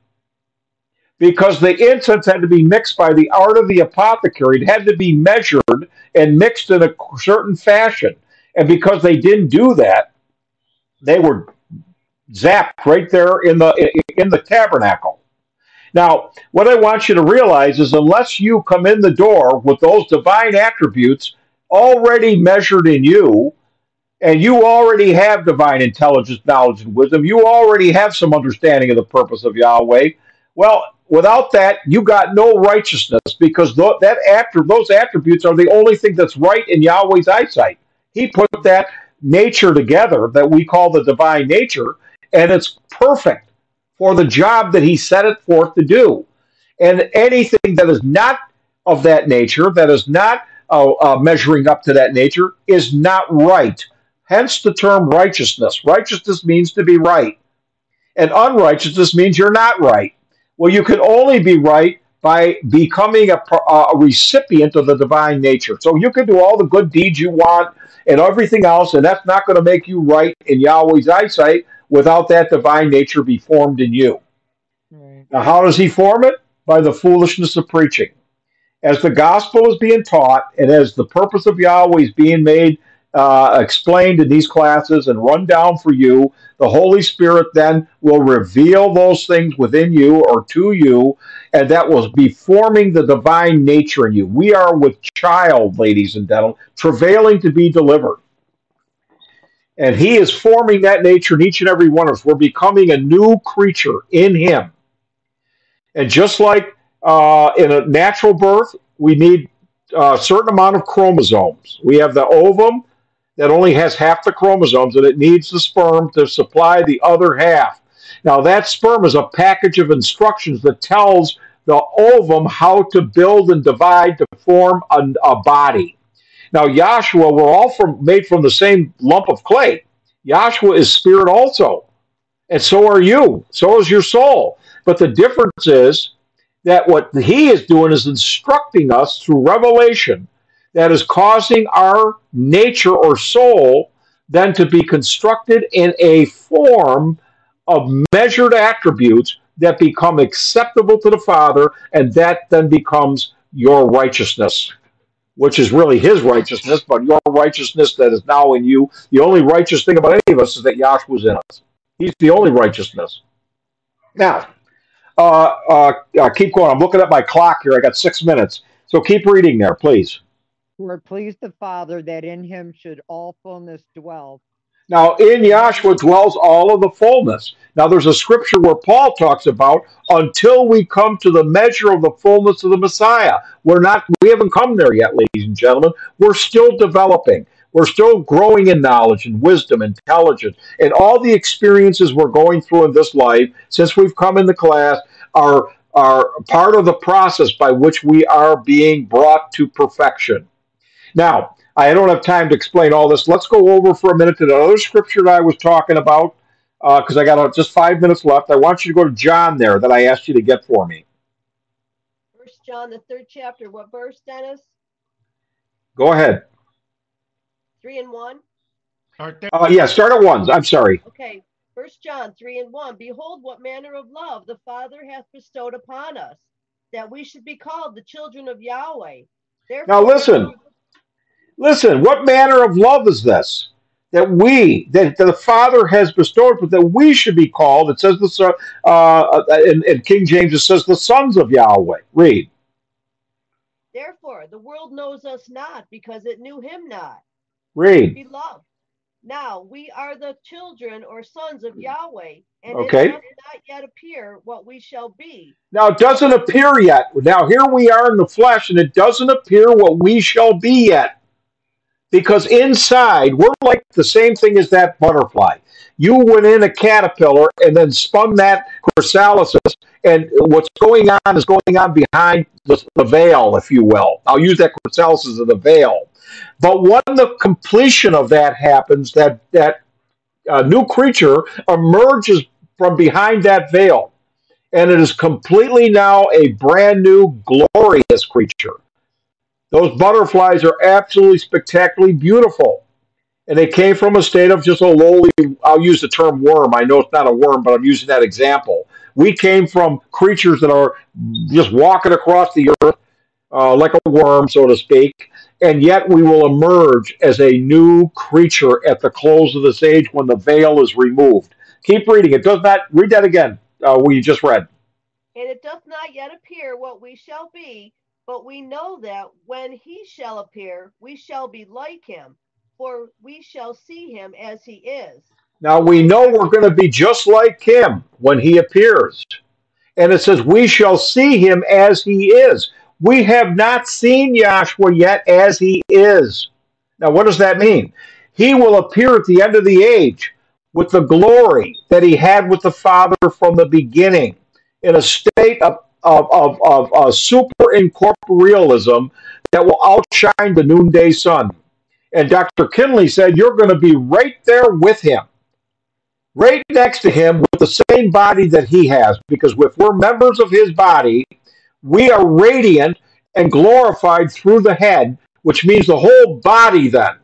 because the incense had to be mixed by the art of the apothecary. It had to be measured and mixed in a certain fashion. And because they didn't do that, they were zapped right there in the in the tabernacle. Now, what I want you to realize is unless you come in the door with those divine attributes already measured in you, and you already have divine intelligence, knowledge, and wisdom, you already have some understanding of the purpose of Yahweh. Well, without that, you got no righteousness because th- that after those attributes are the only thing that's right in Yahweh's eyesight. He put that nature together that we call the divine nature, and it's perfect for the job that he set it forth to do. And anything that is not of that nature, that is not uh, uh, measuring up to that nature, is not right. Hence the term righteousness. Righteousness means to be right, and unrighteousness means you're not right. Well, you can only be right by becoming a, a recipient of the divine nature. So you can do all the good deeds you want and everything else, and that's not going to make you right in Yahweh's eyesight without that divine nature be formed in you. Right. Now, how does he form it? By the foolishness of preaching. As the gospel is being taught, and as the purpose of Yahweh is being made uh, explained in these classes and run down for you, the Holy Spirit then will reveal those things within you or to you, and that will be forming the divine nature in you. We are with child, ladies and gentlemen, travailing to be delivered. And He is forming that nature in each and every one of us. We're becoming a new creature in Him. And just like uh, in a natural birth, we need a certain amount of chromosomes. We have the ovum that only has half the chromosomes and it needs the sperm to supply the other half. Now, that sperm is a package of instructions that tells the ovum how to build and divide to form a, a body. Now, Yahshua, we're all from, made from the same lump of clay. Yahshua is spirit also, and so are you. So is your soul. But the difference is that what he is doing is instructing us through revelation that is causing our nature or soul then to be constructed in a form of measured attributes that become acceptable to the Father, and that then becomes your righteousness, which is really His righteousness, but your righteousness that is now in you. The only righteous thing about any of us is that Yahshua's in us. He's the only righteousness. Now, uh, uh, uh, keep going. I'm looking at my clock here. I got six minutes. So keep reading there, please. For it pleased the Father that in him should all fullness dwell. Now, in Yahshua dwells all of the fullness. Now, there's a scripture where Paul talks about until we come to the measure of the fullness of the Messiah. We're not, we haven't come there yet, ladies and gentlemen. We're still developing. We're still growing in knowledge and wisdom, intelligence, and all the experiences we're going through in this life since we've come into class are are part of the process by which we are being brought to perfection. Now, I don't have time to explain all this. Let's go over for a minute to the other scripture that I was talking about because I got uh, just five minutes left. I want you to go to John there that I asked you to get for me. First John, the third chapter. What verse, Dennis? Go ahead. Three and one. Uh, yeah, start at ones. I'm sorry. Okay. First John 3 and 1 Behold, what manner of love the Father hath bestowed upon us, that we should be called the children of Yahweh. Therefore, Now listen, listen. What manner of love is this? That we, that, the Father has bestowed, but that we should be called. It says the uh, in, in King James. It says the sons of Yahweh. Read. Therefore, the world knows us not because it knew him not. Read. Beloved, now we are the children or sons of Yahweh, and Okay. it doth not yet appear what we shall be. Now it doesn't appear yet. Now here we are in the flesh, and it doesn't appear what we shall be yet. Because inside, we're like the same thing as that butterfly. You went in a caterpillar and then spun that chrysalis, and what's going on is going on behind the, the veil, if you will. I'll use that chrysalis as the veil. But when the completion of that happens, that that uh, new creature emerges from behind that veil and it is completely now a brand new glorious creature those butterflies are absolutely spectacularly beautiful. And they came from a state of just a lowly i'll use the term worm. I know it's not a worm but i'm using that example. We came from creatures that are just walking across the earth uh, like a worm so to speak. And yet we will emerge as a new creature at the close of this age when the veil is removed. Keep reading. It does not read that again uh, we just read. And it doth not yet appear what we shall be, but we know that when he shall appear, we shall be like him, for we shall see him as he is. Now we know we're going to be just like him when he appears. And it says, We shall see him as he is. We have not seen Yahshua yet as he is. Now, what does that mean? He will appear at the end of the age with the glory that he had with the Father from the beginning in a state of, of, of, of uh, super incorporealism that will outshine the noonday sun. And Dr. Kinley said, You're going to be right there with him right next to him with the same body that he has. Because if we're members of his body, we are radiant and glorified through the head, which means the whole body then.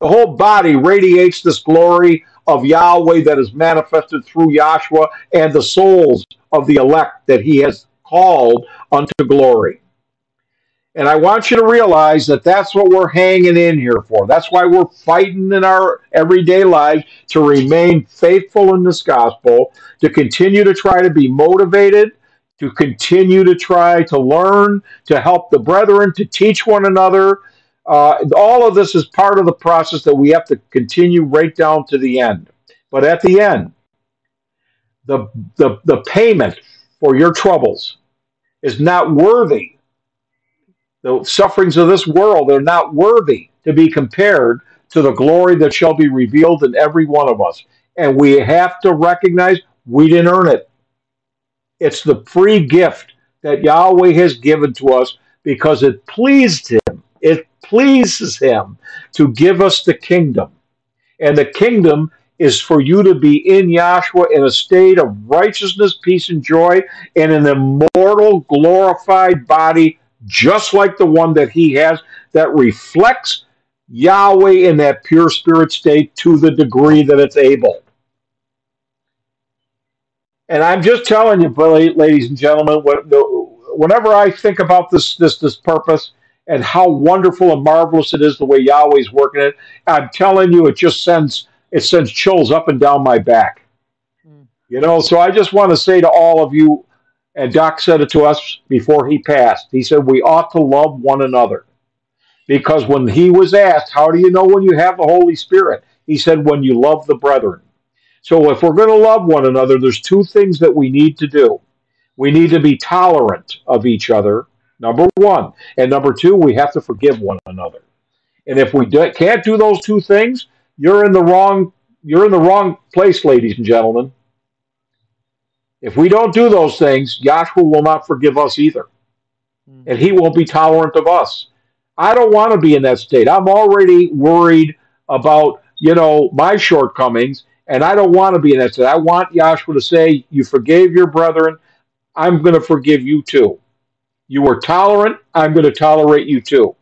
The whole body radiates this glory of Yahweh that is manifested through Yahshua and the souls of the elect that he has called unto glory. And I want you to realize that that's what we're hanging in here for. That's why we're fighting in our everyday lives to remain faithful in this gospel, to continue to try to be motivated, to continue to try to learn, to help the brethren, to teach one another. Uh, all of this is part of the process that we have to continue right down to the end. But at the end, the, the, the payment for your troubles is not worthy the sufferings of this world are not worthy to be compared to the glory that shall be revealed in every one of us. And we have to recognize we didn't earn it. It's the free gift that Yahweh has given to us because it pleased Him. It pleases Him to give us the kingdom. And the kingdom is for you to be in Yahshua in a state of righteousness, peace, and joy, and an immortal, glorified body just like the one that he has, that reflects Yahweh in that pure spirit state to the degree that it's able. And I'm just telling you, ladies and gentlemen, whenever I think about this this this purpose and how wonderful and marvelous it is the way Yahweh's working it, I'm telling you, it just sends it sends chills up and down my back. Mm. You know, so I just want to say to all of you, and Doc said it to us before he passed. He said, We ought to love one another. Because when he was asked, How do you know when you have the Holy Spirit? He said, when you love the brethren. So if we're going to love one another, there's two things that we need to do. We need to be tolerant of each other, number one. And number two, we have to forgive one another. And if we do, can't do those two things, you're in the wrong you're in the wrong place, ladies and gentlemen. If we don't do those things, Yahshua will not forgive us either. Mm-hmm. And he won't be tolerant of us. I don't want to be in that state. I'm already worried about, you know, my shortcomings, and I don't want to be in that state. I want Yahshua to say, You forgave your brethren, I'm going to forgive you too. You were tolerant, I'm going to tolerate you too.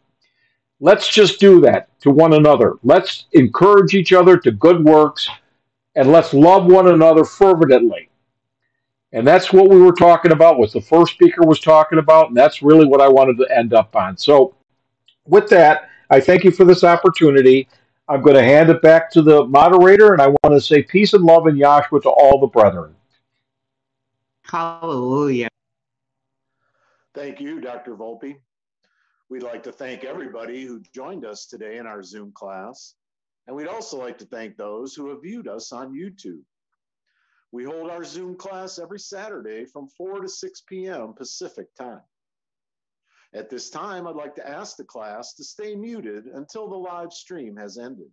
Let's just do that to one another. Let's encourage each other to good works, and let's love one another fervently. And that's what we were talking about, what the first speaker was talking about, and that's really what I wanted to end up on. So, with that, I thank you for this opportunity. I'm going to hand it back to the moderator, and I want to say peace and love in Yahshua to all the brethren. Hallelujah. Thank you, Dr. Volpe. We'd like to thank everybody who joined us today in our Zoom class. And we'd also like to thank those who have viewed us on YouTube. We hold our Zoom class every Saturday from 4 to 6 p.m. Pacific time. At this time, I'd like to ask the class to stay muted until the live stream has ended.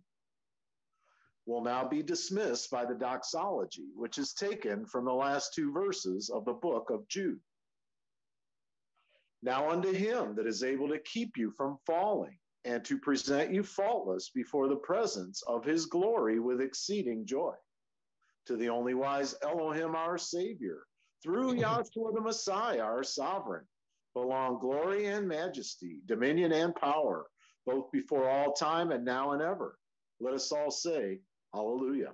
We'll now be dismissed by the doxology, which is taken from the last two verses of the book of Jude. Now unto him that is able to keep you from falling and to present you faultless before the presence of his glory with exceeding joy to the only wise Elohim, our Savior, through Yahshua the Messiah, our sovereign, belong glory and majesty, dominion and power, both before all time and now and ever. Let us all say, Hallelujah.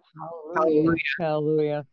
Hallelujah. Hallelujah.